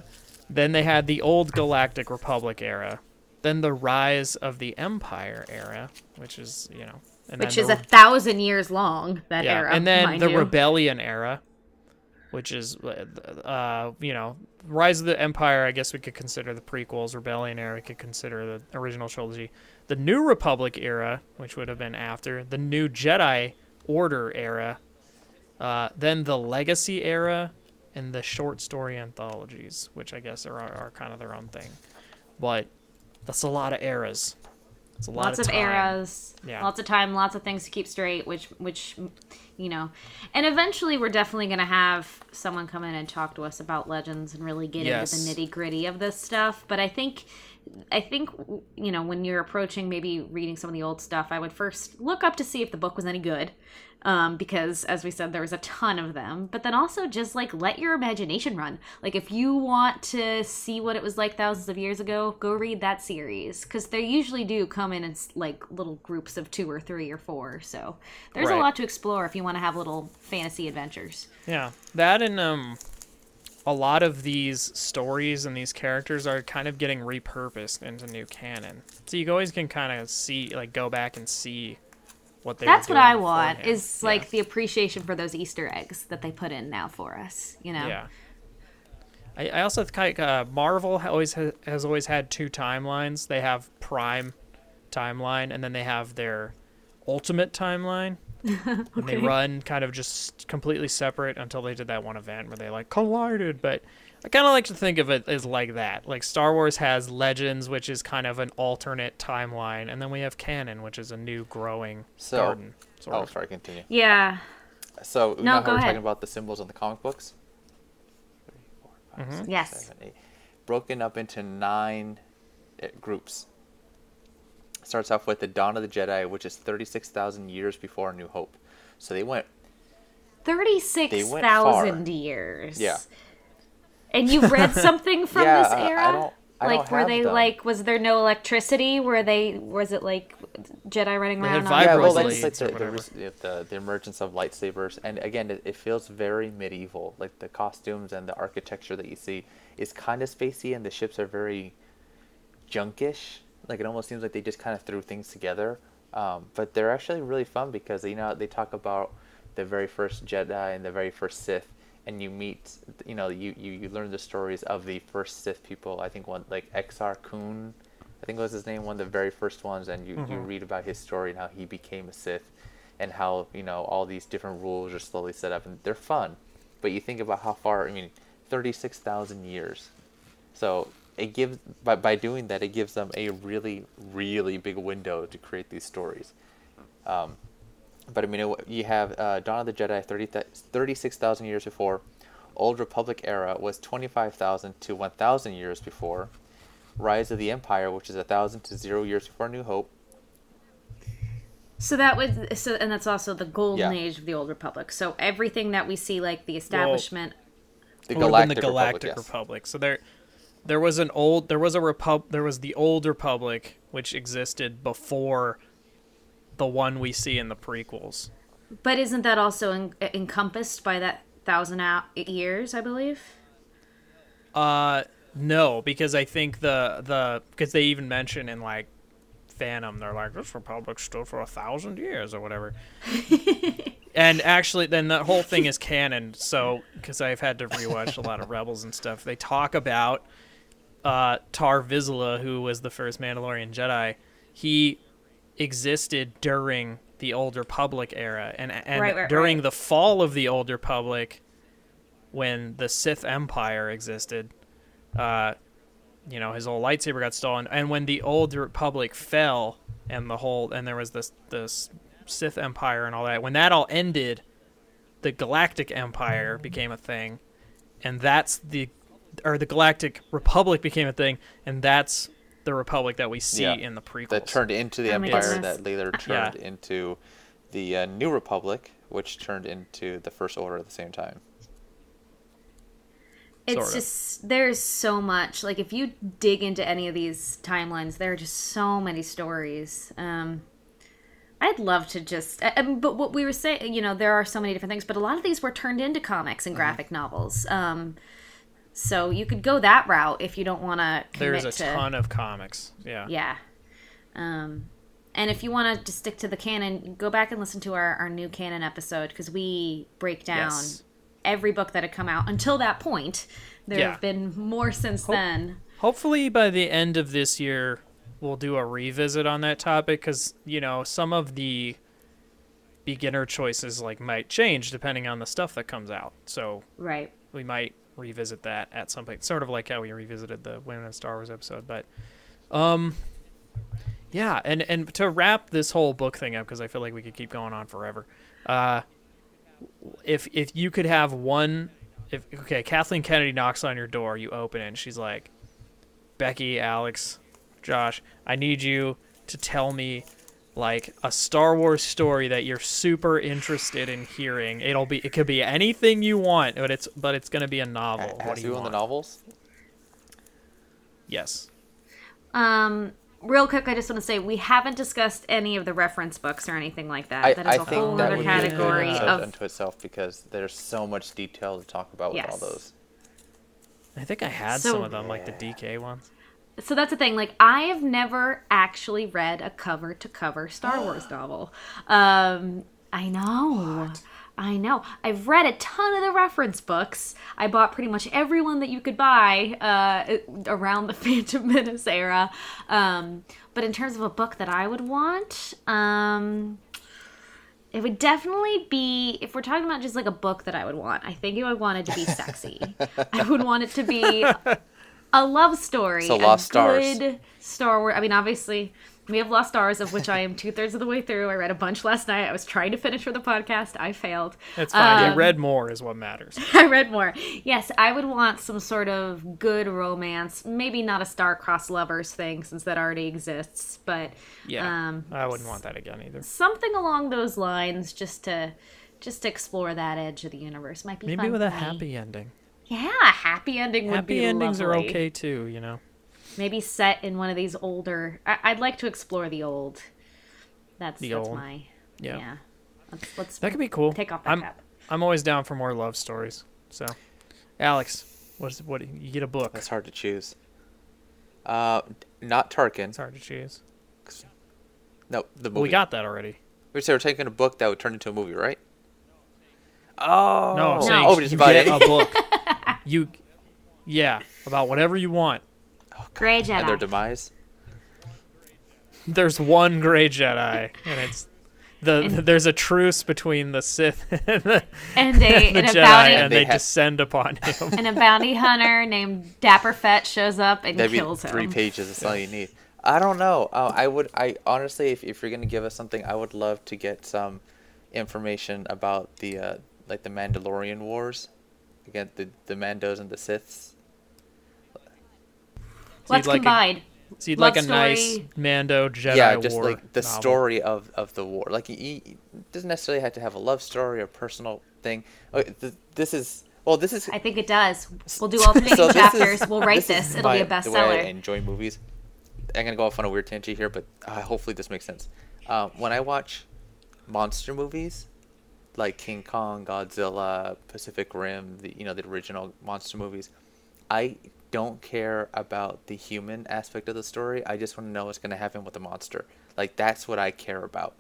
then they had the old Galactic Republic era. Then the rise of the Empire era, which is you know, and Which is the- a thousand years long, that yeah, era. and then the you. rebellion era, which is, uh, you know, Rise of the Empire. I guess we could consider the prequels. Rebellion era, we could consider the original trilogy. The New Republic era, which would have been after the New Jedi Order era, uh, then the Legacy era, and the short story anthologies, which I guess are are kind of their own thing. But that's a lot of eras. It's a lot lots of, time. eras Yeah. lots of time lots of things to keep straight which which you know and eventually we're definitely going to have someone come in and talk to us about legends and really get Yes. into the nitty gritty of this stuff but i think i think you know when you're approaching maybe reading some of the old stuff i would first look up to see if the book was any good um, because as we said there was a ton of them. But then also just like let your imagination run. Like if you want to see what it was like thousands of years ago go read that series. Because they usually do come in in s- like little groups of two or three or four. So there's a lot to explore if you want to have little fantasy adventures. Yeah, that and um, a lot of these stories and these characters are kind of getting repurposed into new canon. So you always can kind of see, like, go back and see what they. that's what i want beforehand. is like the appreciation for those easter eggs that they put in now for us you know Yeah. I, I also think uh, Marvel always ha- has always had two timelines. They have Prime timeline, and then they have their Ultimate timeline. And they run kind of just completely separate until they did that one event where they like collided. But I kind of like to think of it as like that. Like Star Wars has Legends, which is kind of an alternate timeline, and then we have canon, which is a new growing So, garden. Sort oh, of. sorry, continue. yeah So you No, know go how we're ahead. talking about the symbols in the comic books? Three, four, five, Mm-hmm. six, Yes. seven, eight. Broken up into nine uh, groups. Starts off with the Dawn of the Jedi, which is 36,000 years before A New Hope. So they went, 36,000 years yeah. And you read something from Yeah, this I era? don't- I like don't were they them. like was there no electricity? Were they was it like Jedi running They around had on Yeah, well, blades that's like the, the, the, the emergence of lightsabers, and again, it, it feels very medieval. Like the costumes and the architecture that you see is kind of spacey, and the ships are very junkish. Like it almost seems like they just kind of threw things together. Um, but they're actually really fun because you know they talk about the very first Jedi and the very first Sith, and you meet, you know, you, you, you learn the stories of the first Sith people. I think one like Exar Kun, I think was his name, one of the very first ones, and you, you read about his story and how he became a Sith, and how you know all these different rules are slowly set up, and they're fun. But you think about how far, I mean, thirty six thousand years. So it gives by by doing that, it gives them a really really big window to create these stories. Um, but I mean, it, you have uh, Dawn of the Jedi 30, 36,000 years before. Old Republic era was 25,000 to 1,000 years before. Rise of the Empire, which is 1,000 to 0 years before New Hope. So that was so, and that's also the golden Yeah. age of the old republic. So everything that we see, like the establishment, The Galactic, the Galactic Republic. yes. Republic. So there, there was an old, there was a repub, there was the old Republic which existed before the one we see in the prequels. But isn't that also en- encompassed by that thousand out years? I believe. Uh, no, because I think the the because they even mention in like Phantom, they're like this republic stood for a thousand years or whatever. and actually, then the whole thing is canon. So because I've had to rewatch a lot of Rebels and stuff, they talk about uh, Tar Vizsla, who was the first Mandalorian Jedi. He existed during the Old Republic era, and and Right, right, during right. the fall of the Old Republic, when the Sith Empire existed, uh, you know, his old lightsaber got stolen, and when the Old Republic fell, and the whole and there was this this Sith Empire and all that. When that all ended, the Galactic Empire became a thing, and that's the or the Galactic Republic became a thing, and that's the Republic that we see Yeah. in the prequels. that turned into the That Empire sense. that later Yeah. turned into the uh, New Republic, which turned into the First Order at the same time. It's Sort of. just there's so much. Like if you dig into any of these timelines, there are just so many stories. Um, I'd love to just, but what we were saying, you know, there are so many different things, but a lot of these were turned into comics and graphic novels. Um, so you could go that route if you don't want to There's a to. ton of comics. Yeah. Yeah. Um, and if you want to just stick to the canon, go back and listen to our, our new canon episode because we break down Yes. every book that had come out until that point. There Yeah. have been more since then. Hopefully by the end of this year, we'll do a revisit on that topic because you know some of the beginner choices like might change depending on the stuff that comes out. So Right. we might revisit that at some point, sort of like how we revisited the Women in Star Wars episode. But, um, yeah, and and to wrap this whole book thing up because I feel like we could keep going on forever. Uh, if if you could have one, if okay, Kathleen Kennedy knocks on your door, you open it, and she's like, Becky, Alex, Josh, I need you to tell me like a Star Wars story that you're super interested in hearing. It'll be it could be anything you want, but it's but it's gonna be a novel. Ha- what Has do to you do on the novels? Yes. Um, real quick, I just want to say we haven't discussed any of the reference books or anything like that. I, that is I a think whole other would a category episode of. unto itself because there's so much detail to talk about with all those. I think I had So- some of them, like the DK ones. So that's the thing. Like, I have never actually read a cover to cover Star Wars novel. Um, I know. I know. I've read a ton of the reference books. I bought pretty much every one that you could buy uh, around the Phantom Menace era. Um, but in terms of a book that I would want, um, it would definitely be if we're talking about just like a book that I would want. I think I would want it to be sexy. I would want it to be a love story. So a Lost Stars. good Star Wars. I mean, obviously, we have Lost Stars, of which I am two thirds of the way through. I read a bunch last night. I was trying to finish for the podcast. I failed. It's fine. you Um, read more is what matters. I read more. Yes, I would want some sort of good romance. Maybe not a star-crossed lovers thing, since that already exists, but Yeah. um, I wouldn't want that again either. something along those lines, just to just to explore that edge of the universe might be Maybe fun with a me. happy ending. Yeah, a happy ending would be cool. Happy be endings are okay too, you know. Maybe set in one of these older. I- I'd like to explore the old. That's The that's old. my Yeah. yeah. Let's, let's That could be cool. Take off that I'm cap. I'm always down for more love stories. So, Alex, what's what you get a book? That's hard to choose. Uh, not Tarkin. It's hard to choose. No, the movie. We got that already. We said we're taking a book that would turn into a movie, right? Oh no! I'm saying Oh, we just you buy get it. a book. you, yeah, about whatever you want. Gray Jedi. And their demise. There's one gray Jedi, and it's the And- there's a truce between the Sith and the, And a- the and a Jedi, bounty- and They they have- descend upon him. and a bounty hunter named Dapper Fett shows up and That'd be kills him. three pages. That's all you need. I don't know. Uh, I would. I honestly, if, if you're gonna give us something, I would love to get some information about the uh, like the Mandalorian Wars, again the the Mandos and the Siths. Let's like a- So you'd Love like a nice. Mando Jedi yeah, just war like the novel. story of, of the war. Like he, he doesn't necessarily have to have a love story or personal thing. Okay, th- this is well, this is I think it does. We'll do alternating So chapters. is- we'll write is this. It'll my- be a bestseller. The way I enjoy movies. I'm gonna go off on a weird tangent here, but uh, hopefully this makes sense. Uh, when I watch monster movies, like King Kong, Godzilla, Pacific Rim, the you know the original monster movies, I don't care about the human aspect of the story. I just want to know what's going to happen with the monster. Like that's what I care about.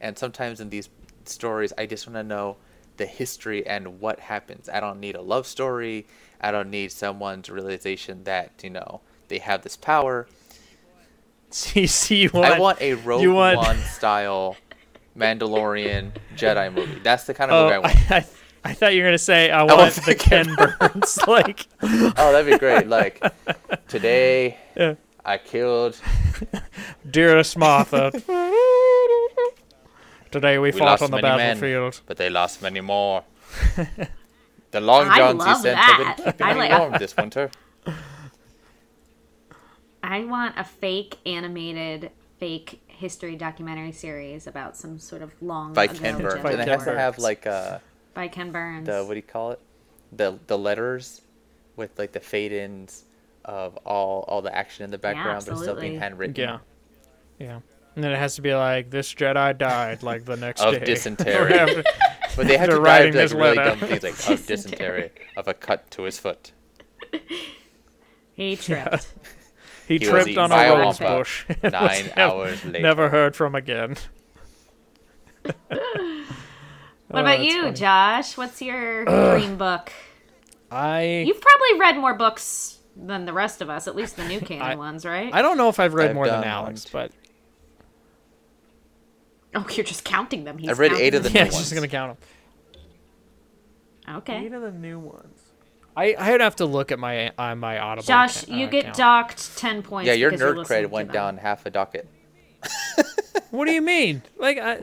And sometimes in these stories, I just want to know the history and what happens. I don't need a love story. I don't need someone's realization that you know they have this power. See, you I want a Rogue want- One style Mandalorian Jedi movie. That's the kind of Oh, movie I want. I, I, I thought you were gonna say I want want the the Ken Burns like. oh, that'd be great. Like today, Yeah. I killed. Dearest Martha. Today we, We fought on the many men, battlefield. but they lost many more. the long johns he sent that. have been keeping I me warm this winter. I want a fake animated, fake history documentary series about some sort of long By Ken Burns, Jedi and it has to have like uh, by Ken Burns. the what do you call it? The the letters with like the fade ins of all all the action in the background, but it's still being handwritten. Yeah, yeah. And then it has to be like this Jedi died like the next day. Of day. dysentery. But they have to writing dive this like really letter. dumb things like of dysentery, of a cut to his foot. he tripped. He, He tripped on a a rose bush. and was nine hours later. Never heard from again. What Oh, about that's you, funny. Josh? What's your dream book? I You've probably read more books than the rest of us, at least the new canon I- ones, right? I don't know if I've read I've more than Alex, but Oh, you're just counting them. He's I've read eight of them. the yeah, new I'm just gonna count them. Okay. Eight of the new ones. I I'd have to look at my uh, my Audible. Josh, ca- you uh, get count. docked ten points. Yeah, your because you're nerd listening cred went down half a docket. What do you mean? Like I,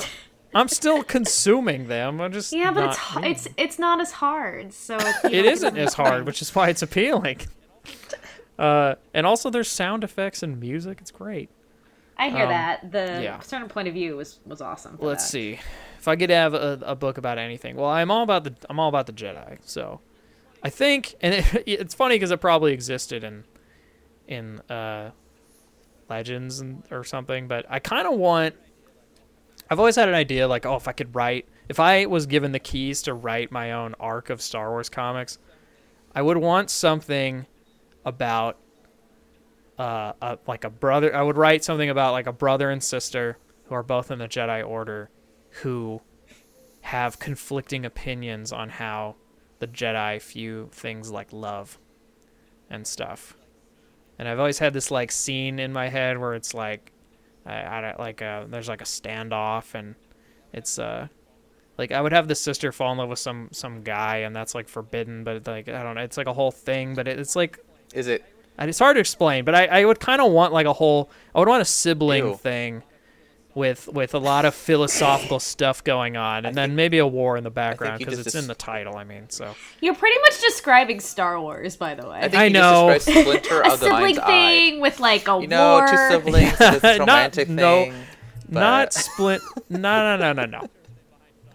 I'm still consuming them. I'm just Yeah, but not it's h- reading. it's it's not as hard. So it's, it know, isn't as hard, which is why it's appealing. Uh, and also there's sound effects and music. It's great. I hear um, that. The yeah. certain point of view was was awesome. Let's that. see if I could have a, a book about anything. Well, I'm all about the I'm all about the Jedi. So I think, and it, it's funny because it probably existed in in uh, Legends and or something. But I kind of want. I've always had an idea like, oh, if I could write, if I was given the keys to write my own arc of Star Wars comics, I would want something about uh, a, like a brother. I would write something about like a brother and sister who are both in the Jedi Order, who have conflicting opinions on how the Jedi few things like love and stuff. And I've always had this like scene in my head where it's like, I, I don't- like uh, there's like a standoff and it's uh like I would have the sister fall in love with some some guy and that's like forbidden, but like I don't know, it's like a whole thing, but it, it's like Is it? it's hard to explain, but I, I would kind of want like a whole I would want a sibling Ew. thing with with a lot of philosophical stuff going on and then maybe a war in the background because it's des- in the title, I mean, so You're pretty much describing Star Wars, by the way. I think I know. just described a of the sibling Mind's Eye. thing with like a You know, war. two siblings, this Not- romantic no. thing. not split no no no no no.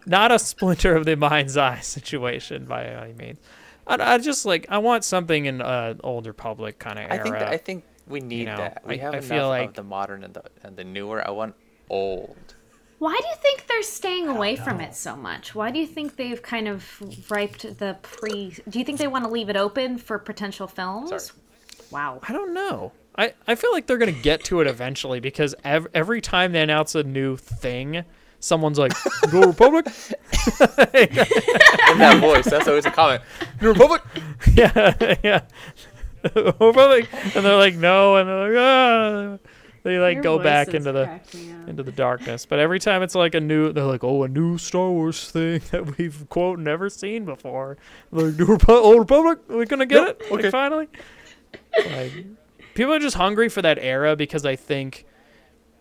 Not a splinter of the mind's eye situation by any means. I, I just like I want something in uh, Old Republic kind of I era. think that, I think we need know, that. We I- have I enough feel like- of the modern and the and the newer. I want old. Why do you think they're staying away from it so much? Why do you think they've kind of riped the pre? Do you think they want to leave it open for potential films? Sorry. Wow. I don't know. I, I feel like they're gonna get to it eventually because ev- every time they announce a new thing, someone's like, "New Republic." In that voice, that's always a comment. New Republic. yeah, yeah. Republic, and they're like, "No," and they're like, "Ah." They like Your go back into the crack me up. into the darkness. But every time it's like a new, they're like, "Oh, a new Star Wars thing that we've quote never seen before." Like, New Repu- Old Republic, are we gonna get Yep, it? Like, okay. finally. Like, people are just hungry for that era because I think,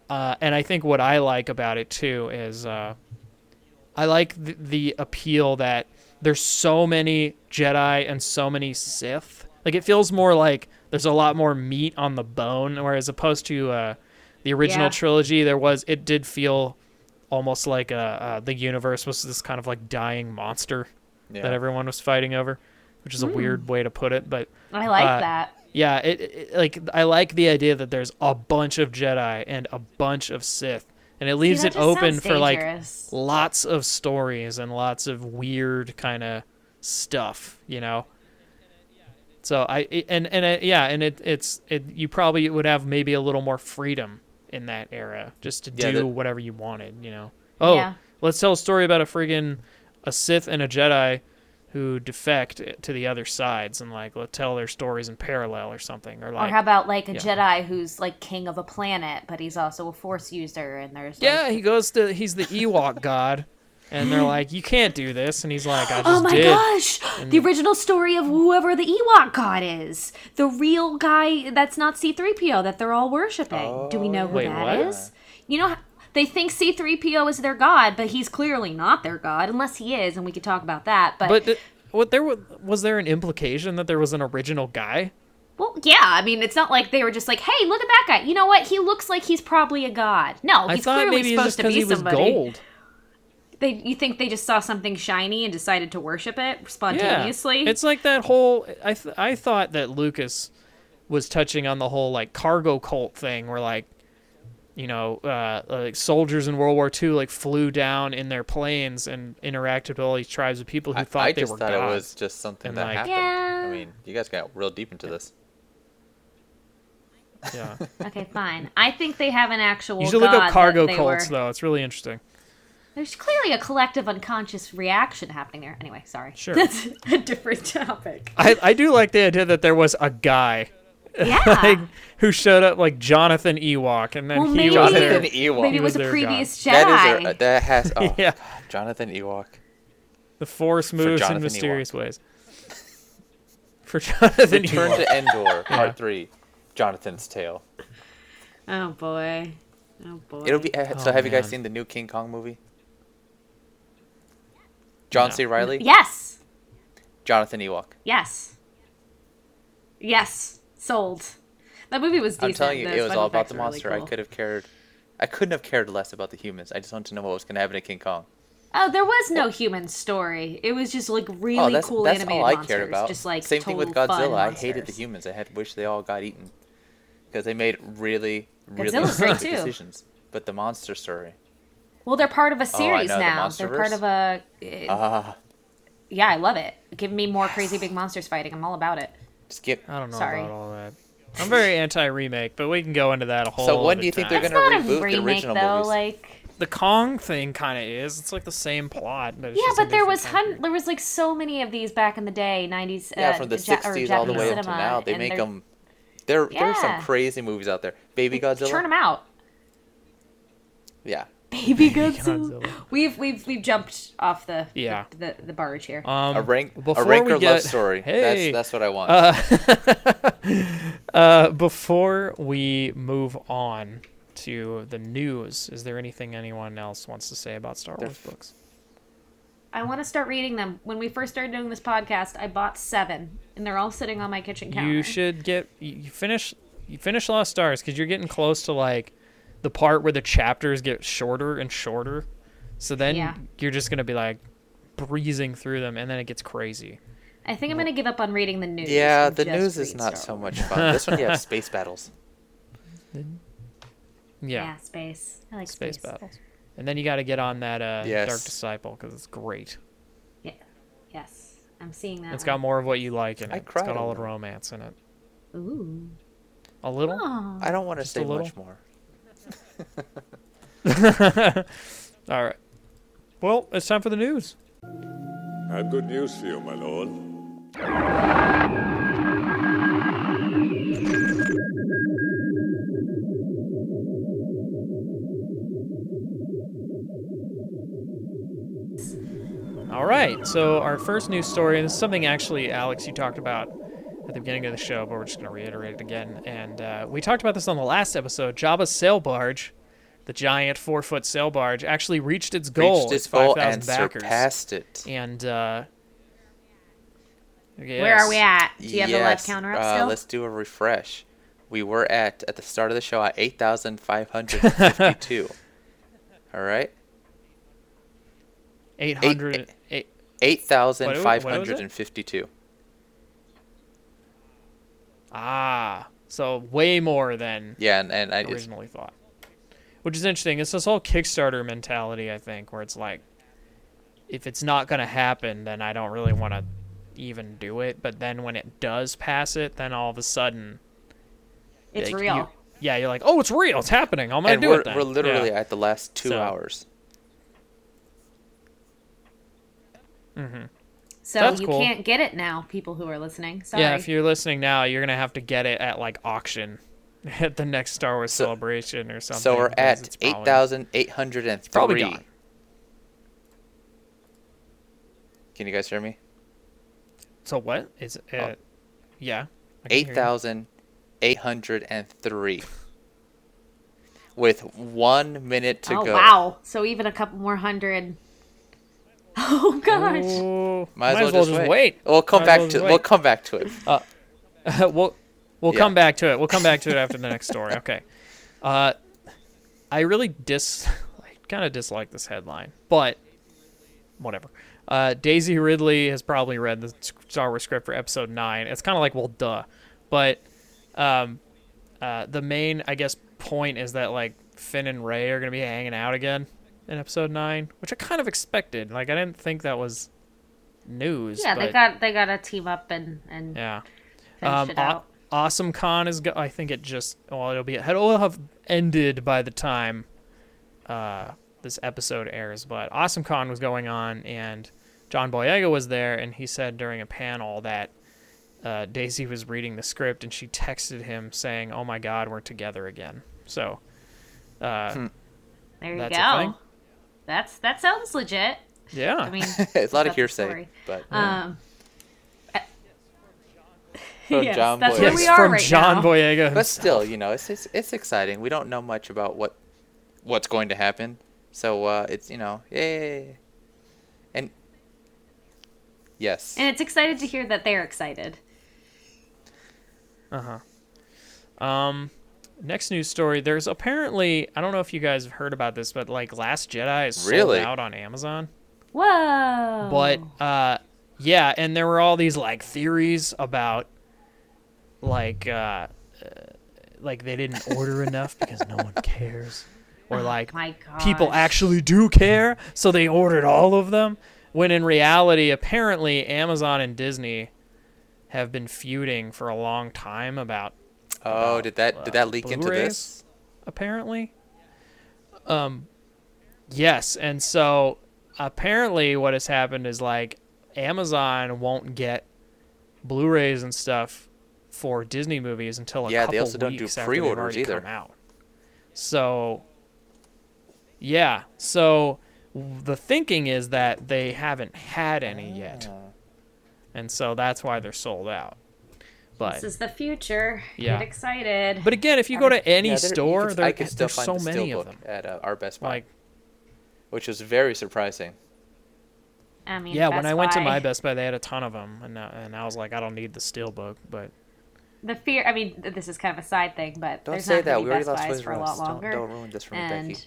uh, and I think what I like about it too is, uh, I like the, the appeal that there's so many Jedi and so many Sith. Like it feels more like there's a lot more meat on the bone, whereas opposed to uh, the original Yeah. trilogy, there was it did feel almost like uh, uh, the universe was this kind of like dying monster Yeah. that everyone was fighting over, which is a weird way to put it, but I like uh, that. yeah, it, it like I like the idea that there's a bunch of Jedi and a bunch of Sith, and it leaves that it open sounds for like lots of stories and lots of weird kind of stuff, you know. So I and and it, yeah, and it it's it you probably would have maybe a little more freedom in that era just to Yeah, do the- whatever you wanted, you know. Oh, Yeah. let's tell a story about a friggin' a Sith and a Jedi who defect to the other sides and like let's tell their stories in parallel or something or like Or how about like a yeah. Jedi who's like king of a planet, but he's also a Force user, and there's like, yeah he goes to he's the Ewok god and they're like you can't do this and he's like I oh just did." Oh my did gosh! And- The original story of whoever the Ewok god is. The real guy that's not C3PO that they're all worshiping. Do we know who Wait, that what? is? You know, they think C3PO is their god, but he's clearly not their god, unless he is, and we could talk about that. But, But th- what there was, was there an implication that there was an original guy? well, yeah, I mean, it's not like they were just like, hey, look at that guy. You know what? He looks like he's probably a god. No, he's clearly supposed to be he was somebody. gold. They, you think they just saw something shiny and decided to worship it spontaneously? Yeah. It's like that whole. I th- I thought that Lucas was touching on the whole like cargo cult thing, where like, you know, uh, like soldiers in World War II like flew down in their planes and interacted with all these tribes of people who I, thought I they just were thought gods. it was just something And, that like- happened. Yeah. I mean, you guys got real deep into this. Yeah. okay, fine. I think they have an actual. you should god look up cargo cults were- though. It's really interesting. There's clearly a collective unconscious reaction happening there. Anyway, sorry. Sure. That's a different topic. I I do like the idea that there was a guy. Yeah. like, who showed up like Jonathan Ewok, and then Well, he maybe- was Jonathan their, Ewok. Maybe it was a previous god. Jedi. That is a, that has oh Yeah. God, Jonathan Ewok. The Force moves in Jonathan mysterious ways. For Jonathan Return Ewok. to Endor, Yeah. Part Three, Jonathan's Tale. Oh boy. Oh boy. It'll be. uh, So, Oh, have you guys seen the new King Kong movie? John No. C. Riley, Yes. Jonathan Ewok. Yes. Yes. Sold. That movie was decent. I'm telling you, The it was all about the were really monster. I could have cared. I couldn't have cared less about the humans. I just wanted to know what was going to happen to King Kong. Oh, there was no human story. It was just like oh, really oh, that's cool that's animated all I monsters. cared about. Just like same thing with Godzilla. I hated the humans. I had wish they all got eaten because they made really, really Godzilla's great, stupid decisions. But the monster story. Well, they're part of a series know, the now. They're part of a. uh, Ah, yeah, I love it. Give me more crazy big monsters fighting. I'm all about it. just get. I don't know Sorry. about all that. I'm very anti-remake, but we can go into that a whole. So when do you think time. they're gonna reboot a the original though. movies? Like the Kong thing kind of is. It's like the same plot, but it's yeah, just but there was hun- there was like so many of these back in the day, 90s. Yeah, uh, from the Ja- 60s all the way up to now, they make they're- them. There, there's some crazy movies out there. Baby Godzilla. Turn them out. Yeah. Baby Godzilla. Godzilla. We've we've we've jumped off the Yeah. the, the, the barge here. Um, a rank, before a ranker we love story. Hey, That's that's what I want. Uh, uh, before we move on to the news, is there anything anyone else wants to say about Star Wars books? I want to start reading them. When we first started doing this podcast, I bought seven, and they're all sitting on my kitchen counter. You should get you you finish you finish Lost Stars because you're getting close to like the part where the chapters get shorter and shorter. So then Yeah. you're just gonna be like breezing through them, and then it gets crazy. I think I'm gonna give up on reading the news. yeah, the news is not Star so much fun. This one you have space battles. Yeah, Yeah, space. I like space space. battles, and then you got to get on that uh, Dark Disciple because it's great. Yeah. Yes, I'm seeing that. It's got more of what you like in it. I It's cried got all the romance in it. Ooh. A little. Aw. I don't want to Just say much more. All right. Well, it's time for the news. I have good news for you, my lord. All right. So our first news story, and this is something actually, Alex, you talked about at the beginning of the show, but we're just going to reiterate it again. And uh, we talked about this on the last episode. Jabba's sail barge, the giant four foot sail barge, actually reached its goal. Reached its goal 5, and backers. surpassed it. And uh, yes. where are we at? Do you have yes. the live counter up uh, still? Uh, let's do a refresh. We were at at the start of the show at eight thousand five hundred fifty-two. All right. Eight hundred eight. Eight thousand five hundred and fifty-two ah, so way more than Yeah, and, and I, originally thought. which is interesting. It's this whole Kickstarter mentality, I think, where it's like, if it's not gonna happen, then I don't really want to even do it. But then when it does pass it, then all of a sudden, It's like, real. you- yeah, you're like, oh, it's real. It's happening. I'm gonna and do we're, it. Then. we're literally Yeah. at the last two So- hours. Mm-hmm. So That's you cool. can't get it now, people who are listening. Sorry. Yeah, if you're listening now, you're gonna have to get it at like auction at the next Star Wars celebration or something. So we're at it's probably- eight thousand eight hundred and probably gone. Can you guys hear me? So what is it? Uh, Yeah. I can hear Eight you. thousand eight hundred and three. With one minute to oh go. wow! So even a couple more hundred. Oh gosh. Ooh, Might as well, just, wait. We'll We'll come Might back well to just we'll come back to it. Uh, we'll we'll Yeah. come back to it. We'll come back to it after the next story. Okay. Uh, I really dis, I kind of dislike this headline, but whatever. Uh, Daisy Ridley has probably read the Star Wars script for Episode Nine. It's kind of like, well, duh, but um, uh, the main, I guess, point is that like Finn and Rey are gonna be hanging out again in Episode Nine, which I kind of expected. Like, I didn't think that was news. Yeah, they got they got to team up and and yeah. Um, it Aw- out. awesome Con is. Go- I think it just. Well, it'll be. It'll have ended by the time uh, this episode airs. But Awesome Con was going on, and John Boyega was there, and he said during a panel that uh, Daisy was reading the script, and she texted him saying, "Oh my God, we're together again." So. Uh, Hmm. There you that's a thing. go. That's that sounds legit. Yeah. I mean, it's a lot of hearsay, story. but Um. From yes, John that's Boyega. where we are from right John now. Boyega. But still, you know, it's, it's it's exciting. We don't know much about what what's going to happen, so uh, it's you know, yay. And yes, And it's excited to hear that they're excited. Uh huh. Um, next news story. There's apparently I don't know if you guys have heard about this, but like Last Jedi is sold Really? out on Amazon. Whoa. But uh, yeah, and there were all these like theories about like uh, uh like they didn't order enough because no one cares, or like Oh people actually do care, so they ordered all of them. When in reality, apparently Amazon and Disney have been feuding for a long time about oh, did that did that leak into Blu-rays, this? apparently. Um, yes, and so apparently what has happened is like Amazon won't get Blu-rays and stuff for Disney movies until a Yeah, couple they also don't do weeks after they've pre-orders already either. come out. So, yeah, so the thinking is that they haven't had any yet, Ah. and so that's why they're sold out. But this is the future. Yeah. Get excited. but again, if you go to any Yeah, there- store, can- there, I can still there's find so the many of them. at uh, our Best Buy, Like, which was very surprising. I mean, yeah, when Best I went to my Best Buy, they had a ton of them, and uh, and I was like, I don't need the Steelbook, but the fear. I mean, this is kind of a side thing, but Don't there's say not that. gonna We be already Best lost Buys Toys for a lot Us. Don't- longer. don't ruin this for me, and Becky.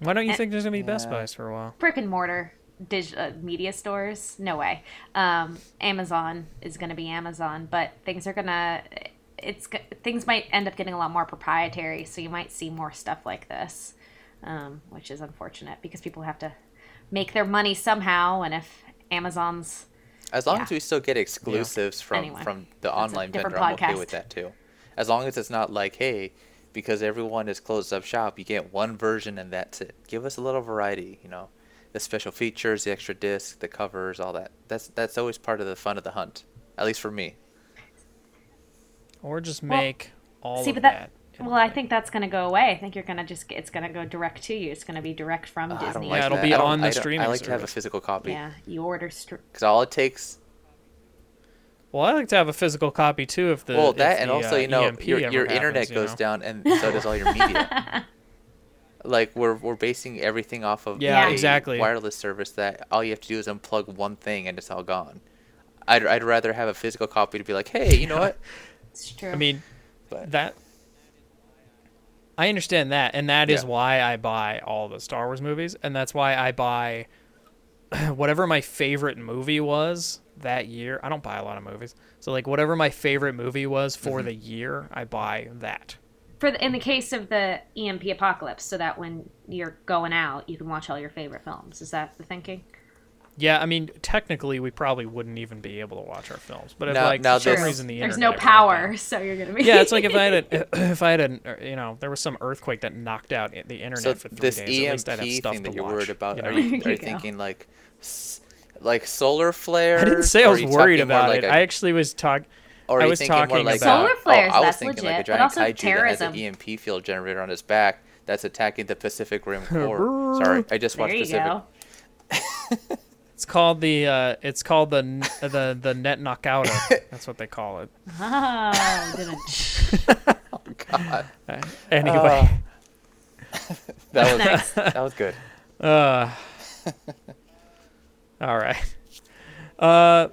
why don't you And- think there's gonna be Best Buys for a while? brick and mortar dig- uh, media stores, no way. Um, Amazon is going to be Amazon, but things are gonna. It's things might end up getting a lot more proprietary, so you might see more stuff like this, um, which is unfortunate because people have to make their money somehow, and if Amazon's As long Yeah. as we still get exclusives from Anyway, from the online vendor, I'm okay with that too. As long as it's not like, hey, because everyone is closed up shop, you get one version and that's it. Give us a little variety, you know, the special features, the extra disc, the covers, all that. That's that's always part of the fun of the hunt, at least for me. Or just Well, make all see, of but that. that. Well, I think that's going to go away. I think you're going to just it's going to go direct to you. It's going to be direct from Uh, Disney. like it'll that. be on the I don't- streaming I like to have a physical copy Yeah, you order. Str- because all it takes. Well, I like to have a physical copy too, if the well, if that and the, also uh, you know EMP your your happens, internet you goes down and so does all your media. Like we're we're basing everything off of Yeah, a exactly. wireless service that all you have to do is unplug one thing and it's all gone. I'd I'd rather have a physical copy to be like, hey, you know what? it's true. I mean, But that I understand that, and that is Yeah. why I buy all the Star Wars movies, and that's why I buy whatever my favorite movie was that year. I don't buy a lot of movies, so like whatever my favorite movie was for Mhm. the year, I buy that. For the, in the case of the EMP apocalypse, so that when you're going out, you can watch all your favorite films. Is that the thinking? Yeah, I mean, technically, we probably wouldn't even be able to watch our films, but if Now- like now for some reason the There's no power, down- so you're gonna be. yeah, it's like if I had a, if I had a uh, you know there was some earthquake that knocked out the internet So for three this days. At least I'd have EMP stuff thing to that you're watch, worried about, you are you, are you you thinking like, like solar flares? I didn't say I was worried about like it. a- I actually was talking. Or are I was thinking more talking like about Solar a, flares, Oh, I was that's thinking like a legit, but giant also kaiju that has an terrorism. EMP field generator on his back that's attacking the Pacific Rim core. Sorry, I just There watched you Pacific. go. It's called the uh, it's called the the the net knockouter. That's what they call it. Oh, didn't. God, Anyway, that was Next. that was good. uh, all right. Uh,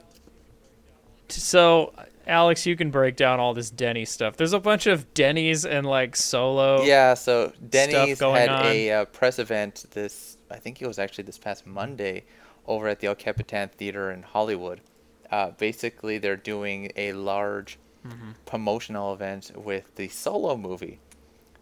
t- so Alex, you can break down all this Denny stuff. There's a bunch of Denny's and like solo. Yeah, so Denny's had on. a uh, press event this, I think it was actually this past Monday, over at the El Capitan Theater in Hollywood. Uh, basically, they're doing a large Mm-hmm. promotional event with the Solo movie.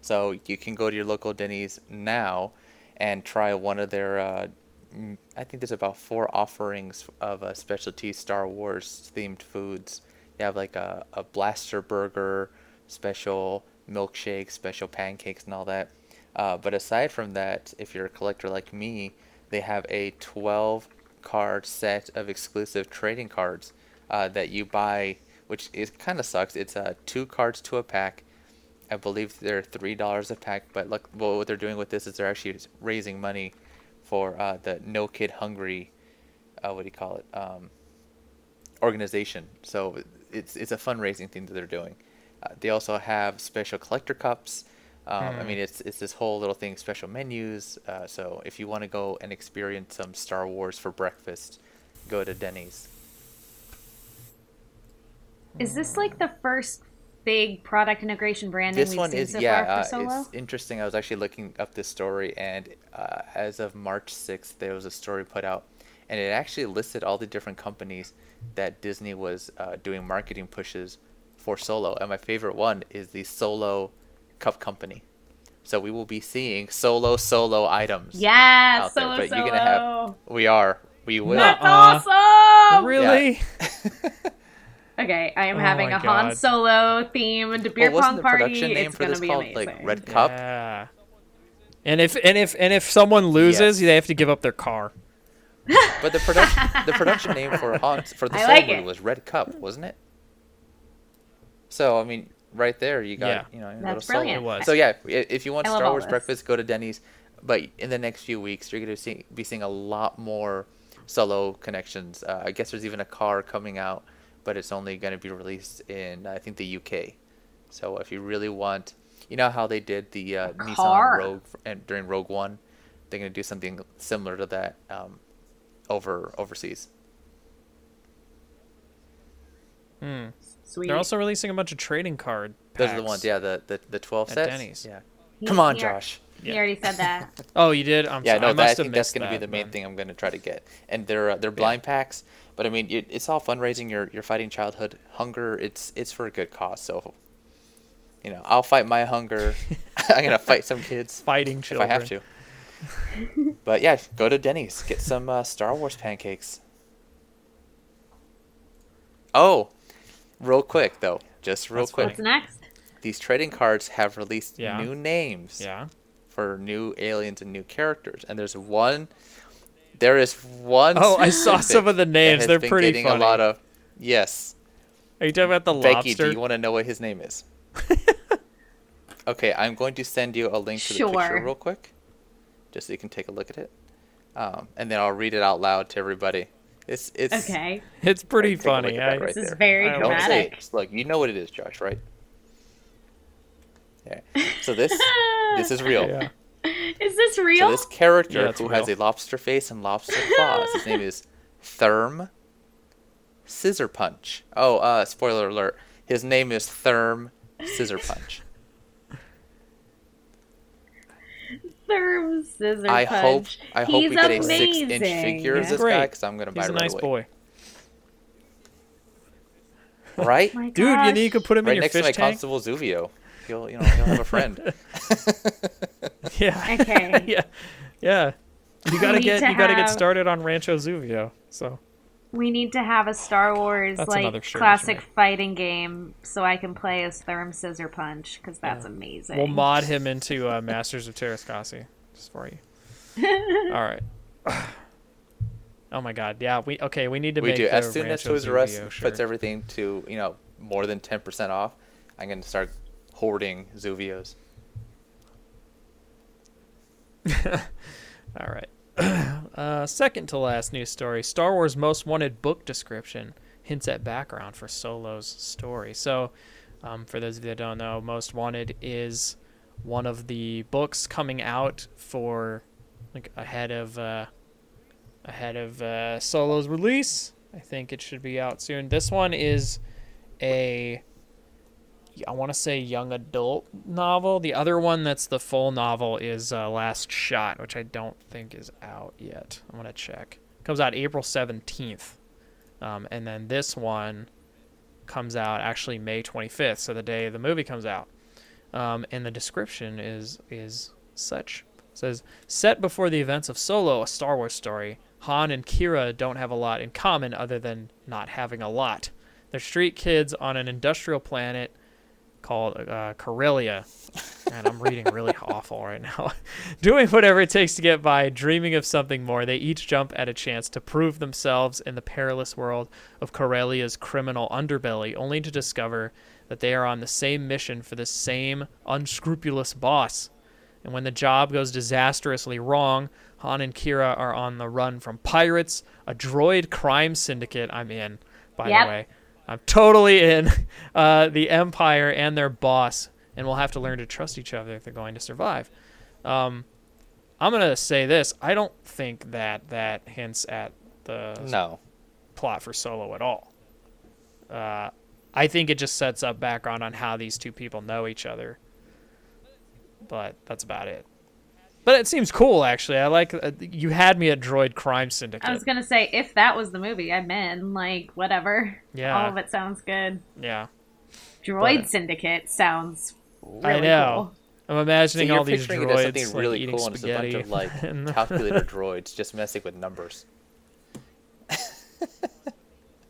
So you can go to your local Denny's now and try one of their. Uh, mm, I think there's about four offerings of uh, specialty Star Wars themed foods. You have like a, a blaster burger, special milkshake, special pancakes, and all that. Uh, but aside from that, if you're a collector like me, they have a 12 card set of exclusive trading cards uh, that you buy, which is kind of sucks. It's uh, two cards to a pack. I believe they're three dollars a pack. But look, well, what they're doing with this is they're actually raising money for uh, the No Kid Hungry. Uh, what do you call it? Um, organization. So it's it's a fundraising thing that they're doing. Uh, they also have special collector cups. Um, I mean, it's it's this whole little thing, special menus. Uh, so if you want to go and experience some Star Wars for breakfast, go to Denny's. Is this like the first big product integration branding This we've one seen is so yeah, far uh, for Solo? it's interesting. I was actually looking up this story, and uh, as of March sixth, there was a story put out, and it actually listed all the different companies that Disney was uh, doing marketing pushes for Solo. And my favorite one is the Solo Cup Company. So we will be seeing Solo Solo items. Yes, out there, Solo but Solo. you're gonna have. We are. We will. That's Nuh-uh. awesome. Really? Okay, I am Oh having my a Han Solo themed beer Well, wasn't pong the party. production name it's for gonna this be called amazing. like Red Cup? Yeah. And if and if and if someone loses, Yes. they have to give up their car. But the production the production name for Han for the I Solo like movie it. was Red Cup, wasn't it? So I mean, right there you got Yeah. you know your That's little Solo. brilliant. It was. So yeah, if you want I Star Wars this. breakfast, go to Denny's. But in the next few weeks, you're gonna see, be seeing a lot more Solo connections. Uh, I guess there's even a car coming out, but it's only gonna be released in I think the UK. So if you really want, you know how they did the uh, Nissan. Rogue and during Rogue One, they're gonna do something similar to that um, over overseas. Sweet. They're also releasing a bunch of trading card. Those are the ones, yeah, the the, the twelve At sets. Denny's. Yeah. He- Come on, he Josh. He already said that. Oh, you did. I'm Yeah, sorry. no, I that, must I think that's going to be the main then. thing I'm going to try to get. And they're uh, they're blind packs, but I mean, it, it's all fundraising. You're you're fighting childhood hunger. It's it's for a good cause. So, you know, I'll fight my hunger. I'm gonna fight some kids Fighting children. if. I have to. But yeah, go to Denny's, get some uh, Star Wars pancakes. Oh, real quick though, just real That's quick. What's next? These trading cards have released Yeah. new names Yeah. for new aliens and new characters. And there's one. There is one. Oh, I saw some of the names. They're pretty getting funny. a lot of. Yes, Are you talking about the Becky. lobster? Do you want to know what his name is? okay, I'm going to send you a link to the picture real quick, just so you can take a look at it, um, and then I'll read it out loud to everybody. It's it's. Okay. It's pretty Take a look funny. I, right This is very I Don't say dramatic. look, you know what it is, Josh, right? Yeah. So this this is real. yeah. Is this real? So this character Yeah, it's who has a lobster face and lobster claws, his name is Therm Scissor Punch. Oh, uh, spoiler alert. His name is Therm Scissor Punch. Therm scissor I punch. hope I hope He's we get a amazing. six inch figure of He's this great. guy because I'm gonna buy He's it a right nice away. boy. Right? My Dude, you, gosh. need, you could put him in right your next to fish my tank. Constable Zuvio. He'll you know he'll have a friend. Yeah. Okay. yeah. Yeah. You gotta need get to you gotta get have- started on Rancho Zuvio. So We need to have a Star Wars That's like shirt, classic isn't fighting game so I can play as Therm Scissor Punch because that's amazing. we'll mod him into uh, Masters of Teräs Käsi just for you. All right. Oh my God! Yeah, we okay. We need to we make do. the As soon as Toys R Us puts everything to you know more than ten percent off, I'm gonna start hoarding Zuvios. All right. uh, second to last news story: Star Wars Most Wanted book description hints at background for Solo's story. So, um, for those of you that don't know, Most Wanted is one of the books coming out for like ahead of uh, ahead of uh, Solo's release. I think it should be out soon. This one is a I want to say young adult novel. The other one that's the full novel is uh, Last Shot, which I don't think is out yet. I'm gonna check. Comes out April 17th, um, and then this one comes out actually May 25th, so the day the movie comes out. Um, and the description is is such It says set before the events of Solo, a Star Wars story. Han and Qi'ra don't have a lot in common other than not having a lot. They're street kids on an industrial planet called uh, Corellia. And I'm reading really awful right now. Doing whatever it takes to get by, dreaming of something more, they each jump at a chance to prove themselves in the perilous world of Corellia's criminal underbelly, only to discover that they are on the same mission for the same unscrupulous boss. And when the job goes disastrously wrong, Han and Qi'ra are on the run from pirates, a droid crime syndicate. I'm in, by Yep. the way. I'm totally in. Uh, the Empire and their boss, and we'll have to learn to trust each other if they're going to survive. Um, I'm gonna say this: I don't think that that hints at the No. plot for Solo at all. Uh, I think it just sets up background on how these two people know each other. But that's about it. But it seems cool, actually. I like uh, you had me at Droid Crime Syndicate. I was gonna say if that was the movie, I'm in. Like whatever. Yeah. All of it sounds good. yeah, Droid But- Syndicate sounds. Really I know. Cool. I'm imagining so all these picturing it as droids something like, really eating cool, and it's a bunch spaghetti. of like and- calculator droids just messing with numbers.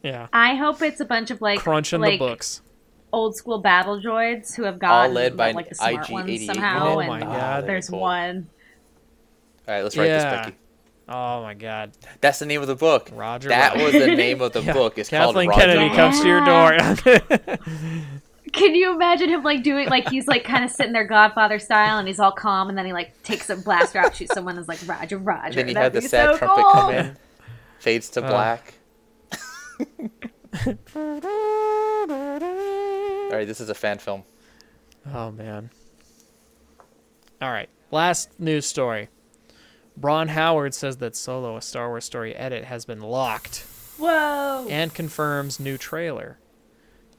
yeah, I hope it's a bunch of like crunching like the books. old school battle droids who have got led by like the smart ones IG-88 somehow. Oh and my God. There's Cool. one. All right, let's write Yeah. this, Becky. Oh my God, That's the name of the book. Roger. That Roger. was the name of the Yeah. book. It's Kathleen called Roger Kennedy Rabbit. comes to your door. Can you imagine him like doing like he's like kind of sitting there Godfather style and he's all calm and then he like takes a blaster out, shoots someone and is like Roger, Roger. And then you That'd have the sad so trumpet cool. come in, fades to Uh. black. All right, this is a fan film. Oh man. All right. Last news story. Ron Howard says that Solo, a Star Wars story edit, has been locked Whoa. and confirms new trailer.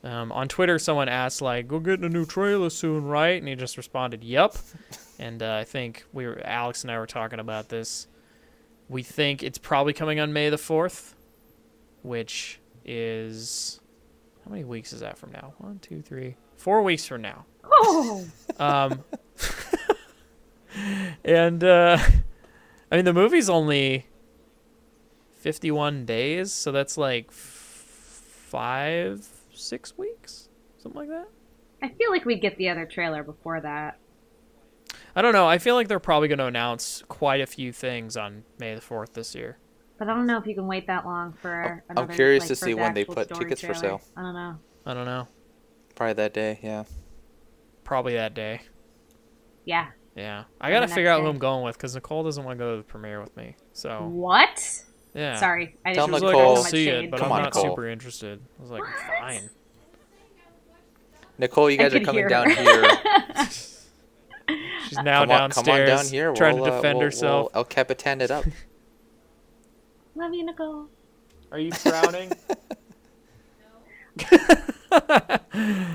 Um, on Twitter, someone asked like, "Go get a new trailer soon, right?" And he just responded, "Yep." And uh, I think we were Alex and I were talking about this. We think it's probably coming on May the fourth, which is how many weeks is that from now? One, two, three, four weeks from now. Oh. Um, and uh, I mean, the movie's only 51 days, so that's like f- five, six weeks, something like that. I feel like we'd get the other trailer before that. I don't know. I feel like they're probably going to announce quite a few things on May the 4th this year. But I don't know if you can wait that long for I'm another. curious like, to see the when they put story tickets for sale. I don't know. I don't know. Probably that day, yeah. Probably that day. Yeah. Yeah. I got to figure next out who. I'm going with because Nicole doesn't want to go to the premiere with me. So, What? yeah. Sorry, I Tell just She was was like, Nicole- I'll much see it, but Come I'm on, not Nicole. super interested. I was like, fine. Nicole, you I guys are coming down here. She's now come, on, downstairs come on down here. trying we'll, to uh, defend we'll- herself. We'll El Capitan it up. Love you, Nicole. Are you frowning? No.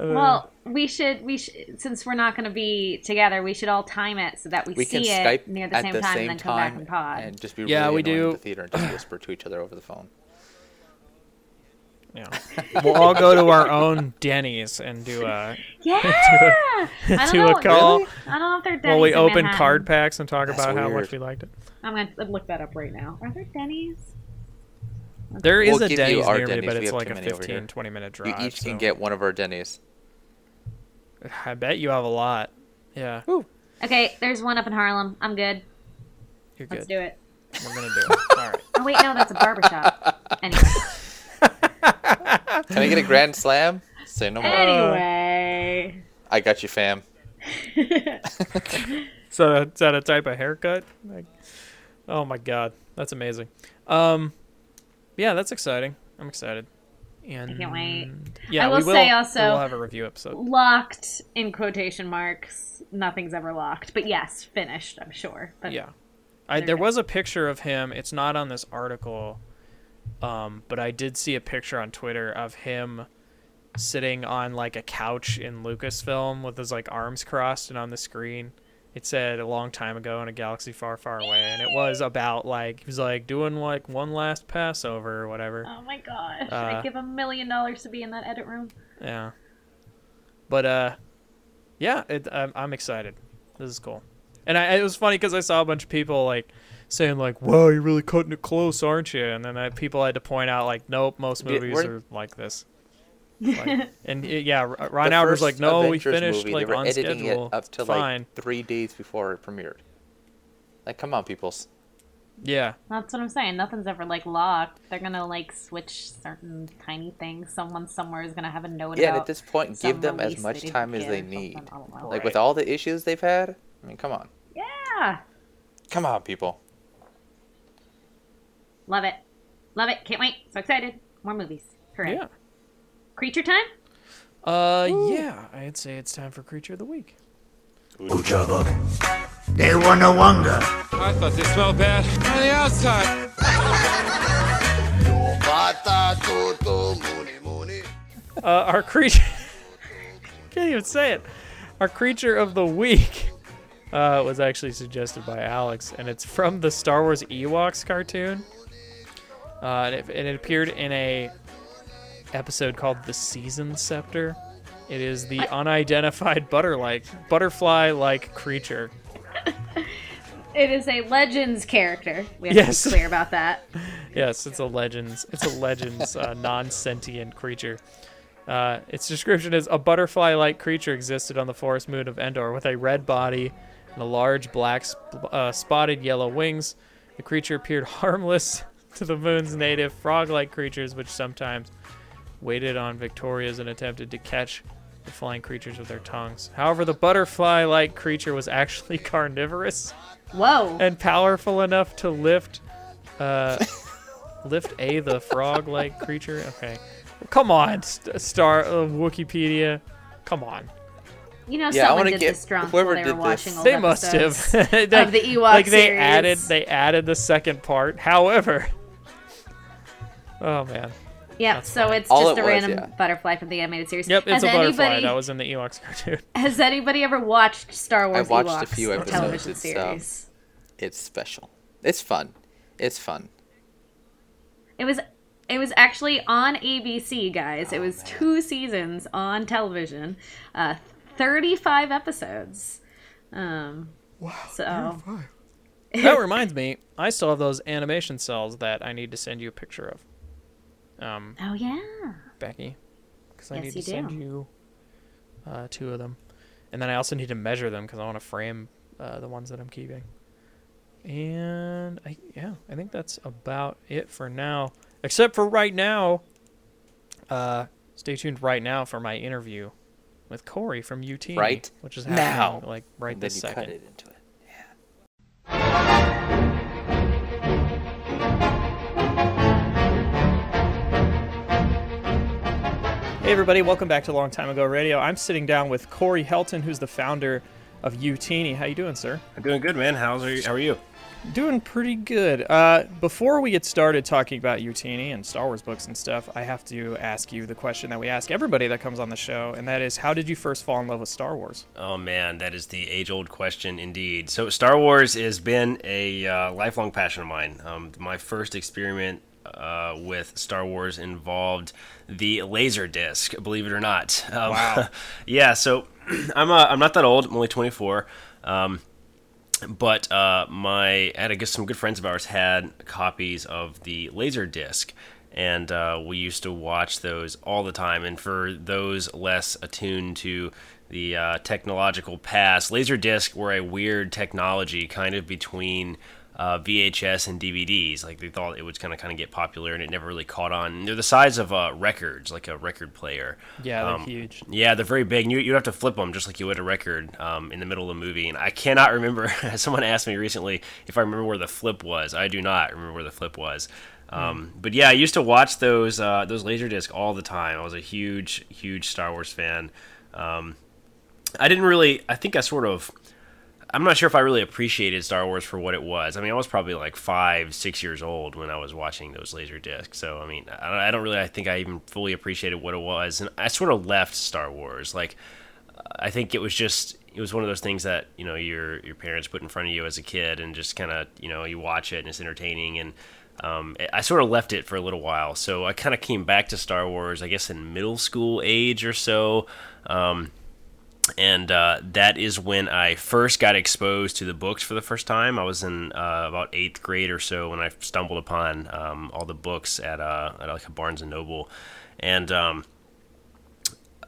Well, we should we should since we're not going to be together, we should all time it so that we, We see can it Skype near the at same the time same and then come back and pod. and just be Yeah, really we annoying in do. the theater and just whisper to each other over the phone. you know, we'll all go to our own Denny's and do a Yeah. do I a, don't do know. a call. Really? I don't know if they're While we Denny's in open Manhattan. card packs and talk That's about how much weird. we liked it. I'm gonna look that up right now. Are there Denny's? There is We'll a give you Denny's our near me, Denny's. but We it's have like too a many over 15, here. 20 minute You drive. each can so- get one of our Denny's. I bet you have a lot. Yeah, Okay, there's one up in Harlem. I'm good. you're good. Let's good. do it. We're gonna do it. All right. Oh wait, no, that's a barbershop. Anyway. Can I get a grand slam? Say no more. Anyway. I got you, fam. So is that a type of haircut? Like, oh my god, that's amazing. Um, yeah, that's exciting. I'm excited. And I can't wait. Yeah, I will will say also we will have a review episode. locked in quotation marks. Nothing's ever locked, but yes, finished. I'm sure. But Yeah, I, there was a picture of him. It's not on this article, um, but I did see a picture on Twitter of him sitting on like a couch in Lucasfilm with his like arms crossed, and on the screen it said a long time ago in a galaxy far, far away, and it was about like he was like doing like one last Passover or whatever. Oh my gosh! Uh, I'd give a million dollars to be in that edit room. Yeah. But uh, yeah, it, I'm, I'm excited. This is cool. And I, it was funny because I saw a bunch of people like saying like, "Wow, you're really cutting it close, aren't you?" And then I, people had to point out like, "Nope, most movies we're- are like this." Like, and uh, yeah, R- Ron The Howard like, "No, we finished movie, like they were on editing schedule. it up to Fine." like three days before it premiered. Like, come on, peoples. Yeah. That's what I'm saying. Nothing's ever like locked. They're gonna like switch certain tiny things. Someone somewhere is gonna have a note Yeah, and about at this point, give them as much time as they need. something. I. Like with all the issues they've had. I mean, come on, Yeah, come on, people. love it, love it. Can't wait. So excited. More movies. Hooray. Yeah. Creature time. Uh, yeah, I'd say it's time for creature of the week. Ujaba. They wanna wanga. I thought they smelled bad on the outside. Uh, our creature. Can't even say it. Our creature of the week uh, was actually suggested by Alex, and it's from the Star Wars Ewoks cartoon. Uh, and, it, and it appeared in a episode called "The Season Scepter." It is the unidentified butter-like, butterfly-like creature. It is a Legends character. We have Yes. to be clear about that. Yes, it's a legends. It's a legends uh, non-sentient creature. Uh, its description is a butterfly-like creature existed on the forest moon of Endor with a red body and a large black sp- uh, spotted yellow wings. The creature appeared harmless to the moon's native frog-like creatures, which sometimes waited on Victorias and attempted to catch the flying creatures with their tongues. However, the butterfly-like creature was actually carnivorous Whoa. and powerful enough to lift uh lift a the frog like creature? Okay. Come on st- star uh, wikipedia. Come on. You know, Yeah, I someone wanna did get- this drunk whoever while they were did watching this- old they must have. episodes like, of the Ewok like they series. added they added the second part. However oh man Yep. That's So fine. it's All just it a was, random yeah. butterfly from the animated series. yep it's has a butterfly anybody, that was in the ewoks cartoon Has anybody ever watched Star Wars I watched a few episodes. television It's, um, series? It's special. It's fun. It's fun. It was it was actually on ABC, guys. Oh, it was two seasons on television, uh, thirty-five episodes. Um, wow. So that reminds me i still have those animation cells that i need to send you a picture of um oh yeah, Becky, because I Yes, need you to send do. you uh, two of them, and then I also need to measure them because I want to frame uh, the ones that I'm keeping. And I yeah, I think that's about it for now, except for right now. Uh, stay tuned right now for my interview with Corey from UT, Right which is now. like right And then this you second. cut Hey everybody, welcome back to Long Time Ago Radio. I'm sitting down with Corey Helton, who's the founder of Youtini. How you doing, sir? I'm doing good, man. How's are you, how are you? Doing pretty good. Uh, before we get started talking about Youtini and Star Wars books and stuff, I have to ask you the question that we ask everybody that comes on the show, and that is, how did you first fall in love with Star Wars? Oh man, that is the age-old question indeed. So Star Wars has been a uh, lifelong passion of mine. Um, my first experiment uh, with Star Wars involved the laser disc. Believe it or not. Um, Wow. yeah. So I'm uh, I'm not that old. I'm only 24. Um, but uh, my I had I guess some good friends of ours had copies of the laser disc, and uh, we used to watch those all the time. And for those less attuned to the uh, technological past, laser disc were a weird technology, kind of between. Uh, VHS and DVDs, like they thought it was gonna kind of get popular, and it never really caught on. And they're the size of uh, records, like a record player. Yeah, they're Um, huge. yeah, they're very big. And you you have to flip them just like you would a record um, in the middle of a movie. And I cannot remember. Someone asked me recently if I remember where the flip was. I do not remember where the flip was. Um, But yeah, I used to watch those uh, those laserdisc all the time. I was a huge huge Star Wars fan. Um, I didn't really. I think I sort of. I'm not sure if I really appreciated Star Wars for what it was. I mean, I was probably like five, six years old when I was watching those laser discs. So, I mean, I don't really, I think I even fully appreciated what it was. And I sort of left Star Wars. Like, I think it was just, it was one of those things that, you know, your, your parents put in front of you as a kid and just kind of, you know, you watch it and it's entertaining. And, um, I sort of left it for a little while. So I kind of came back to Star Wars, I guess, in middle school age or so. Um, and uh, that is when I first got exposed to the books for the first time. I was in uh, about eighth grade or so when I stumbled upon um, all the books at, uh, at like a Barnes and Noble, and um,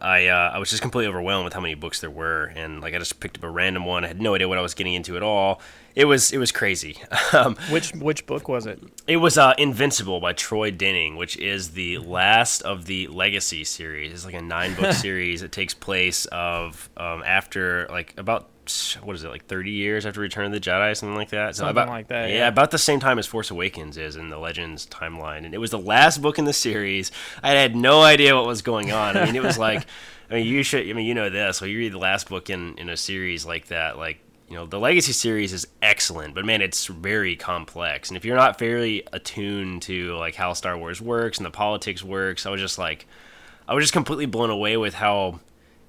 I uh, I was just completely overwhelmed with how many books there were, and like I just picked up a random one. I had no idea what I was getting into at all. It was it was crazy. um, Which which book was it? it was uh, Invincible by Troy Denning, which is the last of the Legacy series. It's like a nine book series. It takes place of um, after like about what is it like thirty years after Return of the Jedi, something like that. Something about, like that, Yeah, yeah. about the same time as Force Awakens is in the Legends timeline, and it was the last book in the series. I had no idea what was going on. I mean, it was like, I mean, you should. I mean, you know this. Well, you read the last book in in a series like that, like you know, the Legacy series is excellent, but man, it's very complex. And if you're not fairly attuned to like how Star Wars works and the politics works, I was just like, I was just completely blown away with how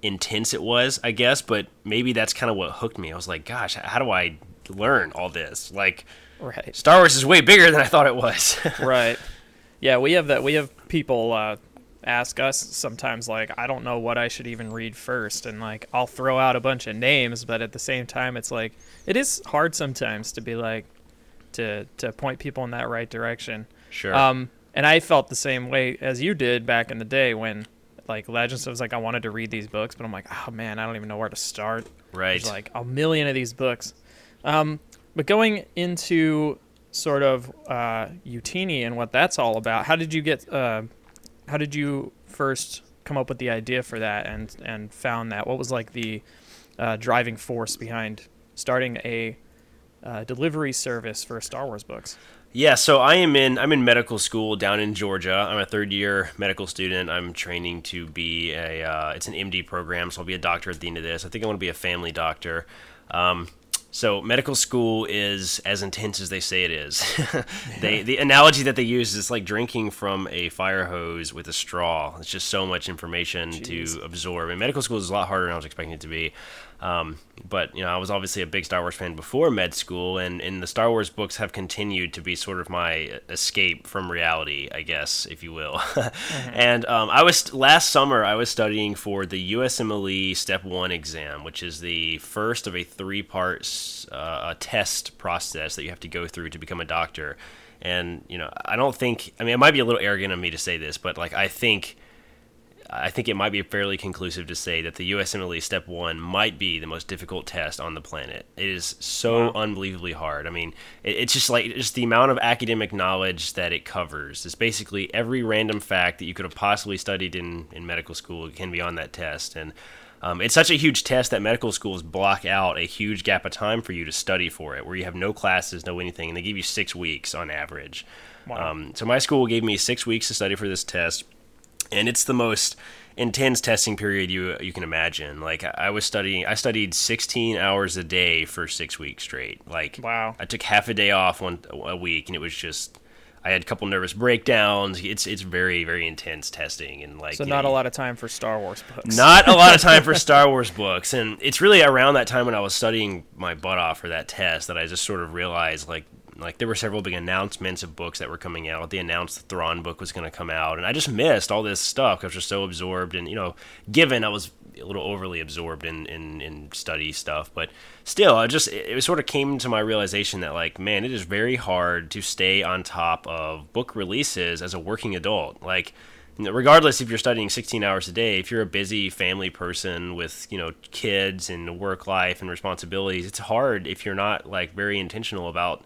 intense it was, I guess. But maybe that's kind of what hooked me. I was like, gosh, how do I learn all this? Like, Right. Star Wars is way bigger than I thought it was. right. Yeah, we have that. We have people uh, ask us sometimes, like, I don't know what I should even read first, and like, I'll throw out a bunch of names, but at the same time, it's like it is hard sometimes to be like to to point people in that right direction. Sure. Um, and I felt the same way as you did back in the day when. Like Legends I was like I wanted to read these books, but I'm like, oh man, I don't even know where to start. Right. There's like a million of these books. Um, but going into sort of uh, Youtini and what that's all about, how did you get? Uh, how did you first come up with the idea for that and and found that? What was like the uh, driving force behind starting a uh, delivery service for Star Wars books? Yeah, so I am in I'm in medical school down in Georgia. I'm a third year medical student. I'm training to be a uh, it's an MD program, so I'll be a doctor at the end of this. I think I want to be a family doctor. Um, so medical school is as intense as they say it is. they the analogy that they use is it's like drinking from a fire hose with a straw. It's just so much information Jeez. to absorb. And medical school is a lot harder than I was expecting it to be. Um, but you know, I was obviously a big Star Wars fan before med school, and, and the Star Wars books have continued to be sort of my escape from reality, I guess, if you will. And um, I was last summer I was studying for the USMLE Step One exam, which is the first of a three-part uh, test process that you have to go through to become a doctor. And you know, I don't think I mean it might be a little arrogant of me to say this, but like I think I think it might be fairly conclusive to say that the USMLE Step 1 might be the most difficult test on the planet. It is so unbelievably hard. I mean, it, it's just like just the amount of academic knowledge that it covers. It's basically every random fact that you could have possibly studied in, in medical school can be on that test. And um, it's such a huge test that medical schools block out a huge gap of time for you to study for it, where you have no classes, no anything, and they give you six weeks on average. Wow. Um, so my school gave me six weeks to study for this test and it's the most intense testing period you you can imagine. Like I was studying, I studied 16 hours a day for six weeks straight. Like wow, I took half a day off one a week, and it was just. I had a couple nervous breakdowns. It's it's very very intense testing and like So not know, a lot of time for Star Wars books. not a lot of time for Star Wars books, and it's really around that time when I was studying my butt off for that test that I just sort of realized, like, like there were several big announcements of books that were coming out. They announced the Thrawn book was going to come out, and I just missed all this stuff I was just so absorbed. And you know, given I was a little overly absorbed in, in, in study stuff, but still, I just it, it sort of came to my realization that like, man, it is very hard to stay on top of book releases as a working adult. Like, regardless if you're studying 16 hours a day, if you're a busy family person with you know kids and work life and responsibilities, it's hard if you're not like very intentional about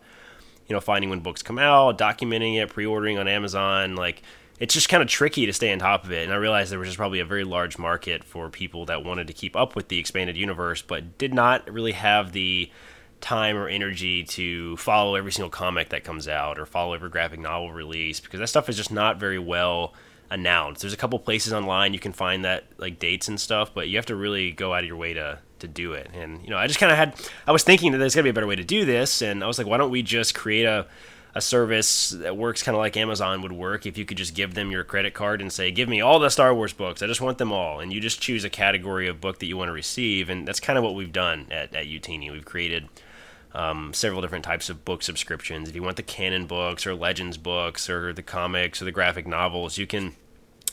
you know finding when books come out, documenting it, pre-ordering on Amazon, like it's just kind of tricky to stay on top of it. And I realized there was just probably a very large market for people that wanted to keep up with the expanded universe, but did not really have the time or energy to follow every single comic that comes out or follow every graphic novel release because that stuff is just not very well announced. There's a couple places online you can find that like dates and stuff, but you have to really go out of your way to to do it. And you know, I just kind of had I was thinking that there's got to be a better way to do this, and I was like, why don't we just create a a service that works kind of like Amazon would work if you could just give them your credit card and say, "Give me all the Star Wars books. I just want them all." And you just choose a category of book that you want to receive, and that's kind of what we've done at at Youtini. We've created um, several different types of book subscriptions. If you want the canon books or legends books or the comics or the graphic novels, you can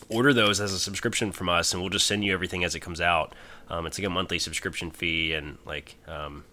order those as a subscription from us, and we'll just send you everything as it comes out. Um, it's like a monthly subscription fee, and like um,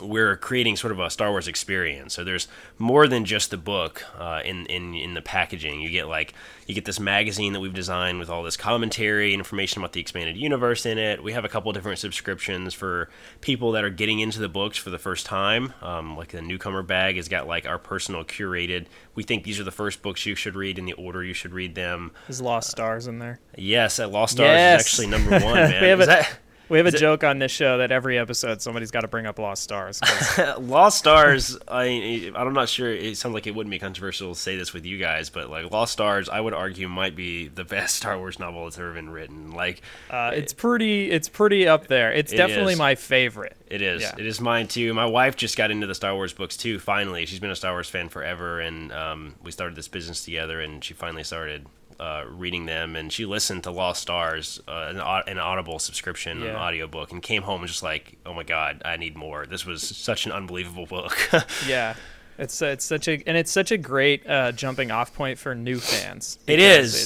we're creating sort of a Star Wars experience. So there's more than just the book uh, in in in the packaging. You get like you get this magazine that we've designed with all this commentary, and information about the expanded universe in it. We have a couple different subscriptions for people that are getting into the books for the first time. Um, like the newcomer bag has got like our personal curated. We think these are the first books you should read in the order you should read them. There's Lost Stars in there. Yes, that Lost Stars Yes. is actually number one, man. we have Is a, that- we have a joke on this show that every episode somebody's got to bring up Lost Stars. Lost Stars. I I'm not sure. It sounds like it wouldn't be controversial to say this with you guys, but like Lost Stars, I would argue might be the best Star Wars novel that's ever been written. Like, uh, it's pretty. It's pretty up there. It's It definitely is. my favorite. It is. Yeah. It is mine too. My wife just got into the Star Wars books too. Finally, she's been a Star Wars fan forever, and um, we started this business together. And she finally started uh, reading them, and she listened to Lost Stars, uh, an, an Audible subscription, an Yeah. audiobook, and came home and just like, oh my god, I need more. This was such an unbelievable book. Yeah. It's it's such a and it's such a great uh, jumping off point for new fans. It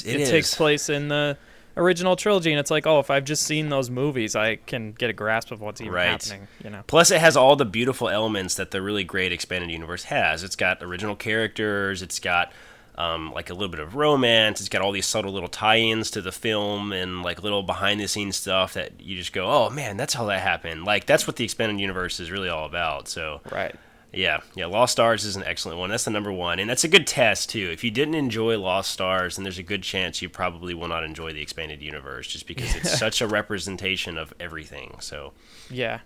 It, it takes place in the original trilogy, and it's like, oh, if I've just seen those movies, I can get a grasp of what's even right. happening. You know. Plus, it has all the beautiful elements that the really great expanded universe has. It's got original characters. It's got um, like a little bit of romance. It's got all these subtle little tie-ins to the film and like little behind-the-scenes stuff that you just go, "Oh man, that's how that happened." Like that's what the expanded universe is really all about. So right. Yeah, yeah. Lost Stars is an excellent one. That's the number one, and that's a good test too. If you didn't enjoy Lost Stars, then there's a good chance you probably will not enjoy the expanded universe, just because it's such a representation of everything. So Yeah,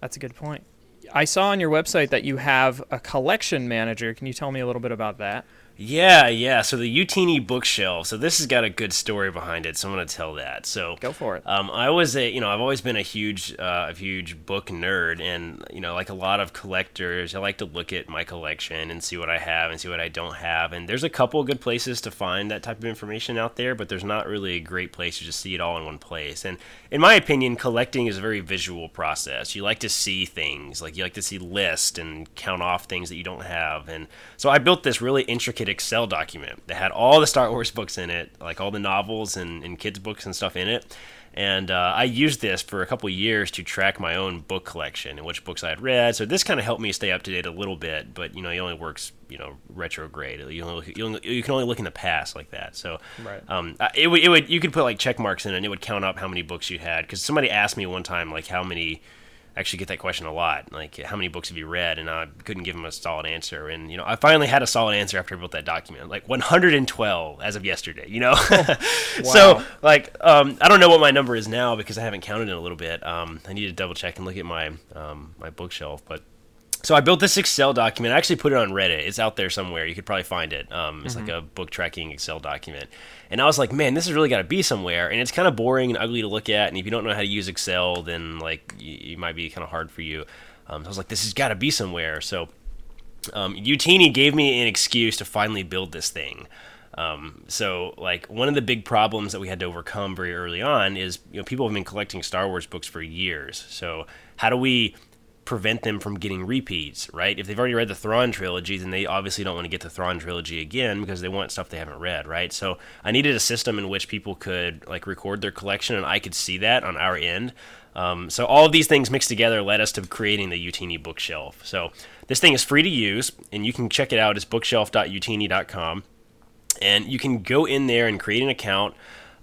that's a good point. I saw on your website that you have a collection manager. Can you tell me a little bit about that? Yeah, yeah. So the Youtini bookshelf. So this has got a good story behind it. So I'm going to tell that. So go for it. Um, I was a, you know, I've always been a huge, uh, a huge book nerd, and you know, like a lot of collectors, I like to look at my collection and see what I have and see what I don't have. And there's a couple of good places to find that type of information out there, but there's not really a great place to just see it all in one place. And in my opinion, collecting is a very visual process. You like to see things, like you like to see lists and count off things that you don't have. And so I built this really intricate Excel document that had all the Star Wars books in it, like all the novels and, and kids' books and stuff in it. And uh, I used this for a couple years to track my own book collection and which books I had read. So this kind of helped me stay up to date a little bit, but you know, it only works, you know, retrograde. You, only, you, only, you can only look in the past like that. So Right. um, it would, it would, you could put like check marks in it and it would count up how many books you had. Because somebody asked me one time, like, how many, actually get that question a lot, like, how many books have you read? And I couldn't give them a solid answer. And, you know, I finally had a solid answer after I built that document, like 112 as of yesterday, you know? So, like, um, I don't know what my number is now because I haven't counted in a little bit. Um, I need to double check and look at my, um, my bookshelf, but so I built this Excel document. I actually put it on Reddit. It's out there somewhere. You could probably find it. Um, it's like Mhm. a book tracking Excel document. And I was like, man, this has really got to be somewhere. And it's kind of boring and ugly to look at. And if you don't know how to use Excel, then like y- it might be kind of hard for you. Um, so I was like, this has got to be somewhere. So um, Youtini gave me an excuse to finally build this thing. Um, so, like, one of the big problems that we had to overcome very early on is, you know, people have been collecting Star Wars books for years. So, how do we prevent them from getting repeats, right? If they've already read the Thrawn trilogy, then they obviously don't want to get the Thrawn trilogy again because they want stuff they haven't read, right? So I needed a system in which people could like record their collection, and I could see that on our end. Um, so all of these things mixed together led us to creating the Youtini bookshelf. So this thing is free to use, and you can check it out. It's bookshelf.youtini.com, and you can go in there and create an account.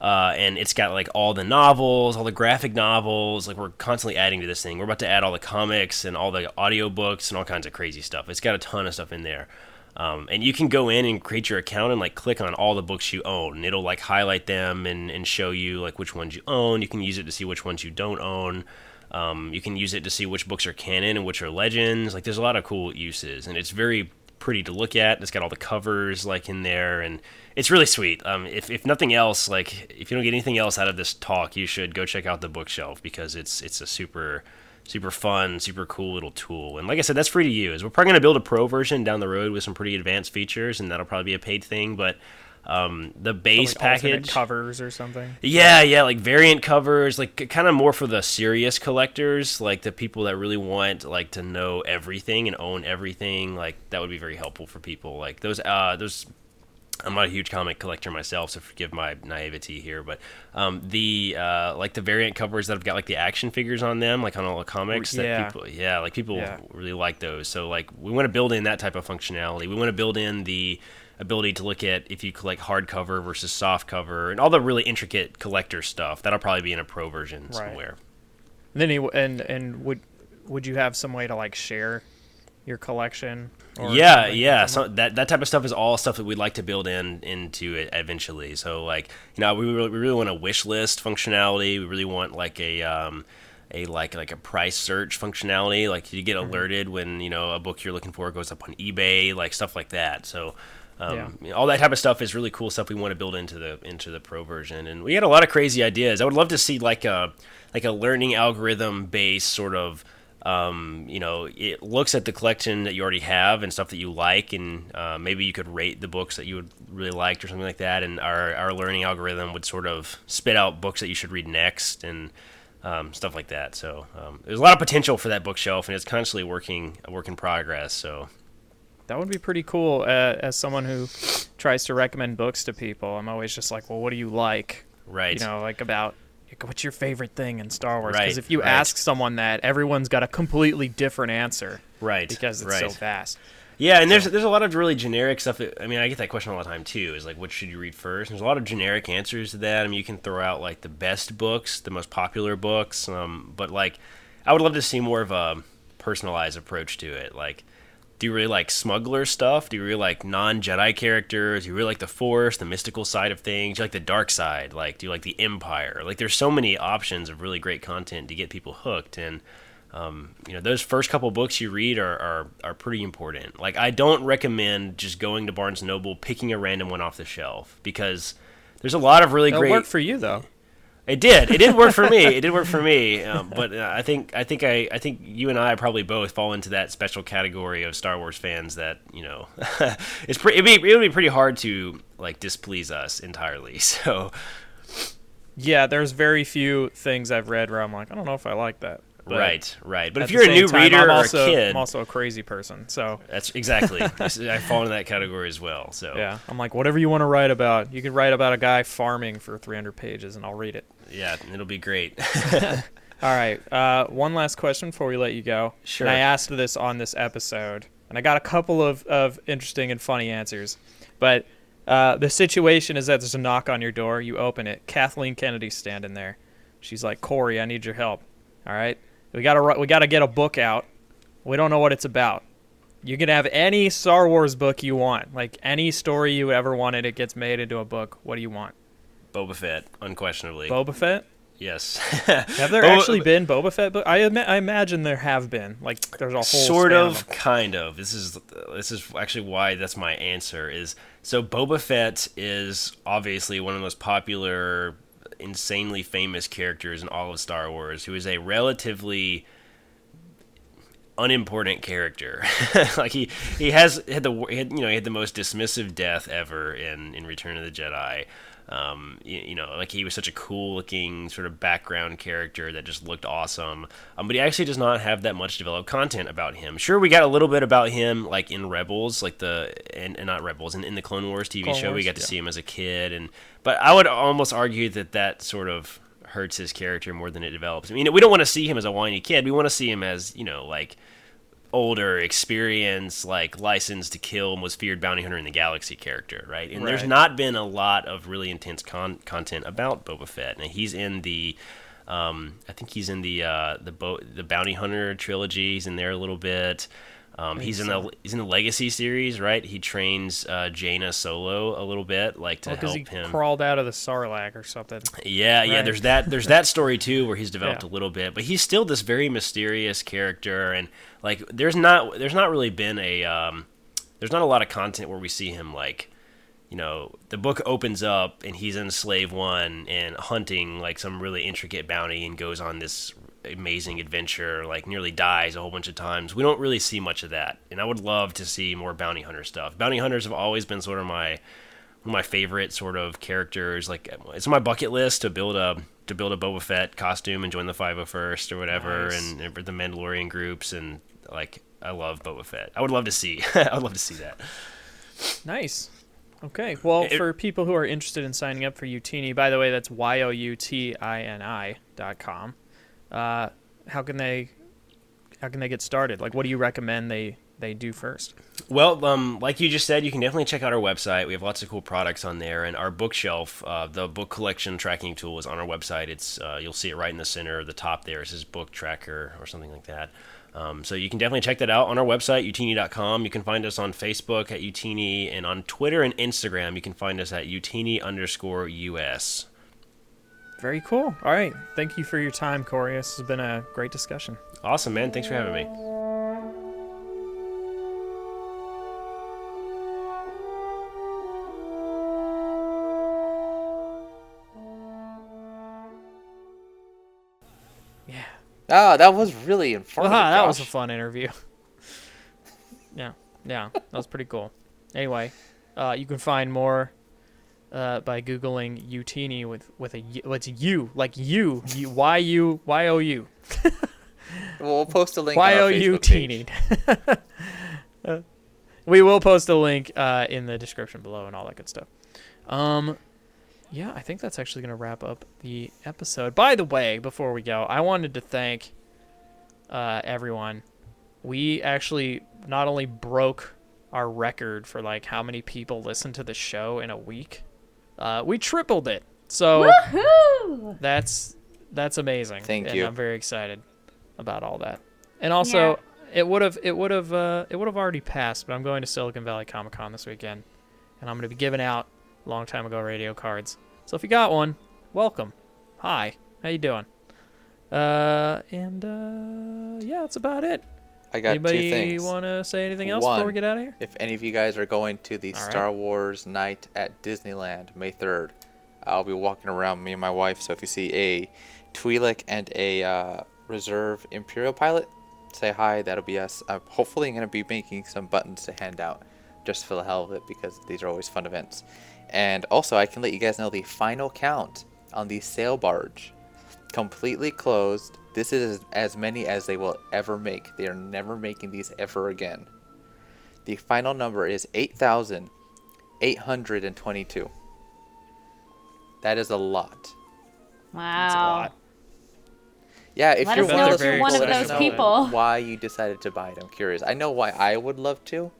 Uh, and it's got like all the novels, all the graphic novels. Like we're constantly adding to this thing. We're about to add all the comics and all the audiobooks and all kinds of crazy stuff. It's got a ton of stuff in there. Um, and you can go in and create your account and like click on all the books you own and it'll like highlight them and, and show you like which ones you own you can use it to see which ones you don't own um, you can use it to see which books are canon and which are legends like there's a lot of cool uses and it's very pretty to look at it's got all the covers like in there and it's really sweet um, if, if nothing else like if you don't get anything else out of this talk you should go check out the bookshelf because it's it's a super super fun, super cool little tool. And like I said, that's free to use. We're probably going to build a pro version down the road with some pretty advanced features, and that'll probably be a paid thing. But um, the base like package covers or something. Yeah, yeah, like variant covers, like kind of more for the serious collectors, like the people that really want like to know everything and own everything. Like that would be very helpful for people. Like those, uh, those I'm not a huge comic collector myself, so forgive my naivety here. But um, the uh, like the variant covers that have got like the action figures on them, like on all the comics, Yeah. people, yeah, like people Yeah. really like those. So like we want to build in that type of functionality. We want to build in the ability to look at if you collect hardcover versus soft cover and all the really intricate collector stuff. That'll probably be in a pro version Right. somewhere. And then he, and and would would you have some way to like share your collection? or yeah, yeah. So that that type of stuff is all stuff that we'd like to build in into it eventually. So like you know we really, we really want a wish list functionality. We really want like a um, a like like a price search functionality. Like you get Mm-hmm. alerted when you know a book you're looking for goes up on eBay, like stuff like that. So. Um, Yeah. all that type of stuff is really cool stuff we want to build into the into the pro version, and we had a lot of crazy ideas. I would love to see like a like a learning algorithm based sort of um, you know, it looks at the collection that you already have and stuff that you like, and uh, maybe you could rate the books that you would really liked or something like that. And our, our learning algorithm would sort of spit out books that you should read next and um, stuff like that. So um, there's a lot of potential for that bookshelf, and it's constantly working a work in progress. So That would be pretty cool. Uh, as someone who tries to recommend books to people, I'm always just like, well, what do you like? Right. You know, like about like, what's your favorite thing in Star Wars? Because Right, if you right. ask someone that, everyone's got a completely different answer. Right. Because it's so right. vast. Yeah, and there's there's a lot of really generic stuff. That, I mean, I get that question all the time too. Is like, what should you read first? There's a lot of generic answers to that. I mean, you can throw out like the best books, the most popular books, um, but like, I would love to see more of a personalized approach to it. Like, do you really like smuggler stuff? Do you really like non Jedi characters? Do you really like the Force, the mystical side of things? Do you like the dark side? Like, do you like the Empire? Like, there's so many options of really great content to get people hooked and um, you know those first couple books you read are, are are pretty important like i don't recommend just going to barnes noble picking a random one off the shelf because there's a lot of really It'll great work for you though. It did. It did work for me. It did work for me. Um, but uh, i think i think i i think you and i probably both fall into that special category of star wars fans that you know it's pretty it'd be, it would be pretty hard to like displease us entirely. So Yeah, there's very few things I've read where I'm like, I don't know if I like that. But Right, right. But if you're a new time, reader I'm or a also, kid- I'm also a crazy person. So that's exactly i fall into that category as well so yeah, I'm like, whatever you want to write about, you can write about a guy farming for 300 pages, and I'll read it. Yeah, it'll be great. All right. Uh, one last question before we let you go. Sure. And I asked this on this episode, and I got a couple of, of interesting and funny answers. But uh, the situation is that there's a knock on your door. You open it. Kathleen Kennedy's standing there. She's like, Corey, I need your help. All right. We gotta we gotta get a book out. We don't know what it's about. You can have any Star Wars book you want, like any story you ever wanted. It gets made into a book. What do you want? Boba Fett, unquestionably. Boba Fett. Yes. Have there Boba- actually been Boba Fett? But I, ima- I imagine there have been. Like there's a whole sort span of, kind of. This is this is actually why that's my answer. Is so Boba Fett is obviously one of the most popular, insanely famous characters in all of Star Wars. Who is a relatively unimportant character. like he he has had the he had, you know he had the most dismissive death ever in in Return of the Jedi. Um, you, you, know, like he was such a cool looking sort of background character that just looked awesome. Um, but he actually does not have that much developed content about him. Sure, we got a little bit about him like in Rebels, like the and, and not Rebels, in, in the Clone Wars TV Clone show. Wars, we got to yeah. see him as a kid, and but I would almost argue that that sort of hurts his character more than it develops. I mean, we don't want to see him as a whiny kid. We want to see him as you know like older, experienced, like licensed to kill, most feared bounty hunter in the galaxy character, right? And there's not been a lot of really intense con- content about Boba Fett. Now he's in the, um, I think he's in the uh, the Bo- the bounty hunter trilogy. He's in there a little bit. Um, he's in the he's in the Legacy series, right? He trains uh, Jaina Solo a little bit, like to help he him. crawled out of the Sarlacc or something. Yeah, yeah. There's that. There's that story too, where he's developed Yeah. a little bit, but he's still this very mysterious character, and like there's not there's not really been a um, there's not a lot of content where we see him like, you know, the book opens up and he's in Slave One and hunting like some really intricate bounty and goes on this amazing adventure, like nearly dies a whole bunch of times. We don't really see much of that, and I would love to see more bounty hunter stuff. Bounty hunters have always been sort of my my favorite sort of characters. Like it's my bucket list to build a to build a Boba Fett costume and join the 501st or whatever, Nice. and the Mandalorian groups. And like I love Boba Fett. I would love to see. I would love to see that. Nice. Okay. Well, It- for people who are interested in signing up for Youtini, by the way, that's y o u t i n i dot com. Uh, how can they how can they get started? Like, what do you recommend they they do first? Well, um, like you just said, you can definitely check out our website. We have lots of cool products on there, and our bookshelf, uh, the book collection tracking tool, is on our website. It's uh, you'll see it right in the center, the top there. It says book tracker or something like that. Um, so you can definitely check that out on our website, youtini.com. You can find us on Facebook at youtini, and on Twitter and Instagram, you can find us at youtini underscore us. Very cool. All right. Thank you for your time, Corey. This has been a great discussion. Awesome, man. Thanks for having me. Yeah. Ah, that was really informative. Ah, that was a fun interview. yeah, yeah, that was pretty cool. Anyway, uh, you can find more uh, by googling Youtini with with a U- what's U like U U Y U Y O U We'll post a link Y O U. Teeny. Uh, we will post a link uh, in the description below and all that good stuff. Um, yeah, I think that's actually going to wrap up the episode. By the way, before we go, I wanted to thank uh, everyone. We actually not only broke our record for like how many people listen to the show in a week, uh, we tripled it. So Woohoo! that's that's amazing. Thank and you. I'm very excited about all that. And also, it would have it would have uh, it would have already passed, but I'm going to Silicon Valley Comic Con this weekend, and I'm going to be giving out long time ago radio cards. So if you got one, welcome. Hi, how you doing? Uh, and uh, yeah, that's about it. I got Anybody two things. want to say anything else One, before we get out of here? If any of you guys are going to the All right. Star Wars night at Disneyland May 3rd, I'll be walking around me and my wife. So if you see a Twi'lek and a uh, Reserve Imperial pilot, say hi. That'll be us. I'm hopefully going to be making some buttons to hand out just for the hell of it because these are always fun events. And also, I can let you guys know the final count on the sail barge. Completely closed. This is as many as they will ever make. They are never making these ever again. The final number is 8,822. That is a lot. Wow. Yeah, if Let you're one of if those you're people, one of those people. why you decided to buy it. I'm curious. I know why I would love to,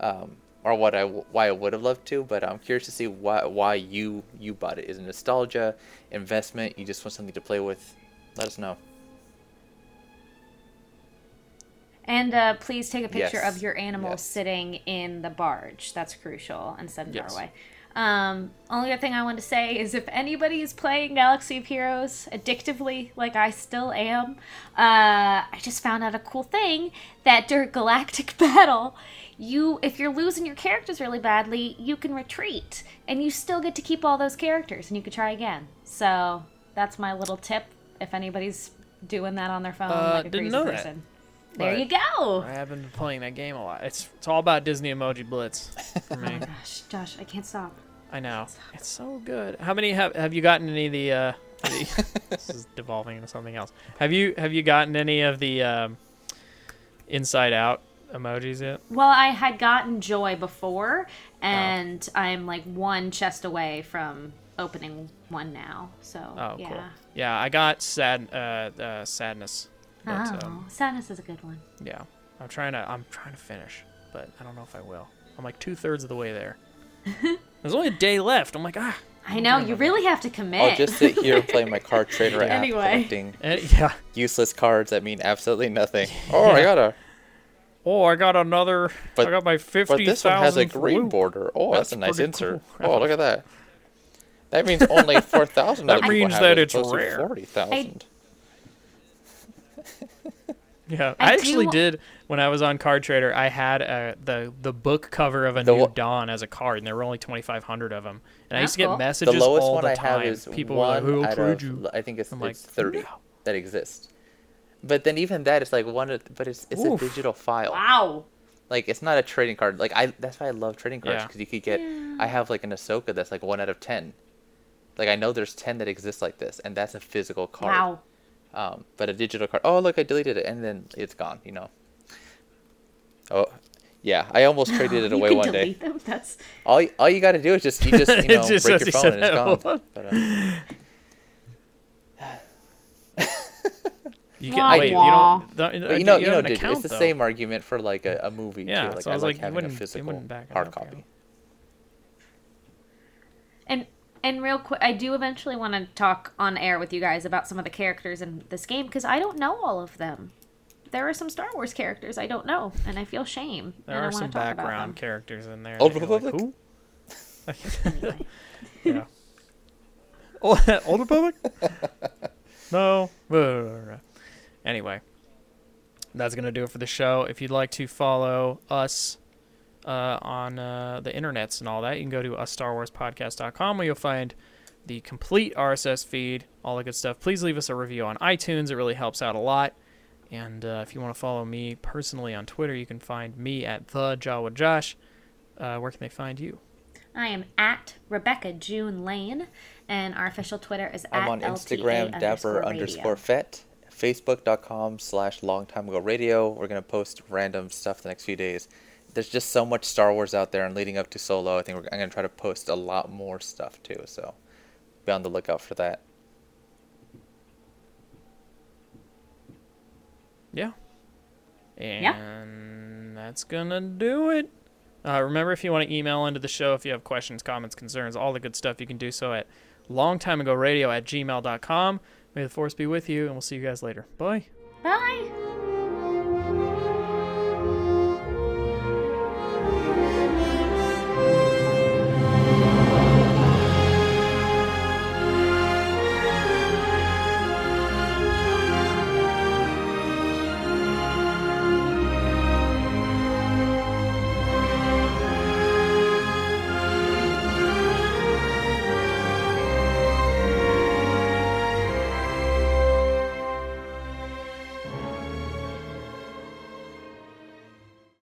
um, or what I w- why I would have loved to, but I'm curious to see why why you you bought it. Is it nostalgia, investment? You just want something to play with? Let us know. And uh, please take a picture Yes. of your animal Yes. sitting in the barge. That's crucial, and send it Yes. our way. Um, only other thing I want to say is if anybody is playing Galaxy of Heroes addictively, like I still am, uh, I just found out a cool thing that during Galactic Battle, you if you're losing your characters really badly, you can retreat, and you still get to keep all those characters, and you can try again. So that's my little tip. If anybody's doing that on their phone, Uh, like a didn't crazy know that. Person. There but you go. I have been playing that game a lot. It's it's all about Disney Emoji Blitz for me. Gosh, Josh, I can't stop. I know. It's so good. How many have have you gotten any of the uh the, this is devolving into something else. Have you have you gotten any of the um inside out emojis yet? Well, I had gotten joy Oh. before, and I'm like one chest away from opening one now. So Oh, yeah. cool. Yeah, I got sad uh, uh sadness. But, Oh, um, sadness is a good one. yeah. I'm trying to I'm trying to finish, but I don't know if I will. I'm like two thirds of the way there. There's only a day left. I'm like, ah. I know you really have to commit. I'll just sit here and play my card trader app, Anyway. collecting Eh, yeah. useless cards that mean absolutely nothing. Oh, I got a. Oh, I got another. But, I got my fifty but this one has a green loop. border. Oh, that's, a nice insert. cool. Oh, look at that. That means only four thousand. That means that it's rare. Forty thousand. Yeah, I I, actually do- did when I was on Card Trader. I had uh, the the book cover of a The new wa- Dawn as a card, and there were only twenty five hundred of them. And I used to get cool. The messages lowest all one the I time. have is People were like, "Who out you?" I think it's, I'm like, thirty "No." that exist. But then even that is like one, of, but it's it's Oof. a digital file. Wow. Like it's not a trading card. Like I, that's why I love trading cards Yeah. because you could get. I have like an Ahsoka that's like one out of ten. Like I know there's ten that exist like this, and that's a physical card. Wow. Um, but a digital card. Oh look, I deleted it, and then it's gone. You know. Oh, yeah. I almost traded it you away can one day. delete them. That's All y- all you got to do is just you just you know just break your phone and it's gone. But, uh, You Wah, get wait, you don't. don't but you know, you have know, dude, account, it's the though. same argument for like a, a movie Yeah, too. Like so I, I like like, having a physical wouldn't back it hard up, yeah. copy. And and real quick, I do eventually want to talk on air with you guys about some of the characters in this game because I don't know all of them. There are some Star Wars characters I don't know, and I feel shame. There are some background characters in there. Old that you're like, Republic? Who? yeah. Old Republic? no. Anyway, that's gonna do it for the show. If you'd like to follow us uh, on uh, the internets and all that, you can go to ustarwarspodcast.com where you'll find the complete RSS feed, all the good stuff. Please leave us a review on iTunes; it really helps out a lot. And uh, if you want to follow me personally on Twitter, you can find me at the Jawa Josh. Uh, where can they find you? I am at Rebecca June Lane, and our official Twitter is I'm at on Instagram, underscore dapper radio. underscore fet, facebook.com slash long time ago radio. We're going to post random stuff the next few days. There's just so much Star Wars out there, and leading up to Solo, I think we're, I'm going to try to post a lot more stuff too. So be on the lookout for that. Yeah. And that's gonna do it. Uh, remember, if you want to email into the show, if you have questions, comments, concerns, all the good stuff, you can do so at longtimeagoradio at gmail.com. May the force be with you, and we'll see you guys later. Bye. Bye.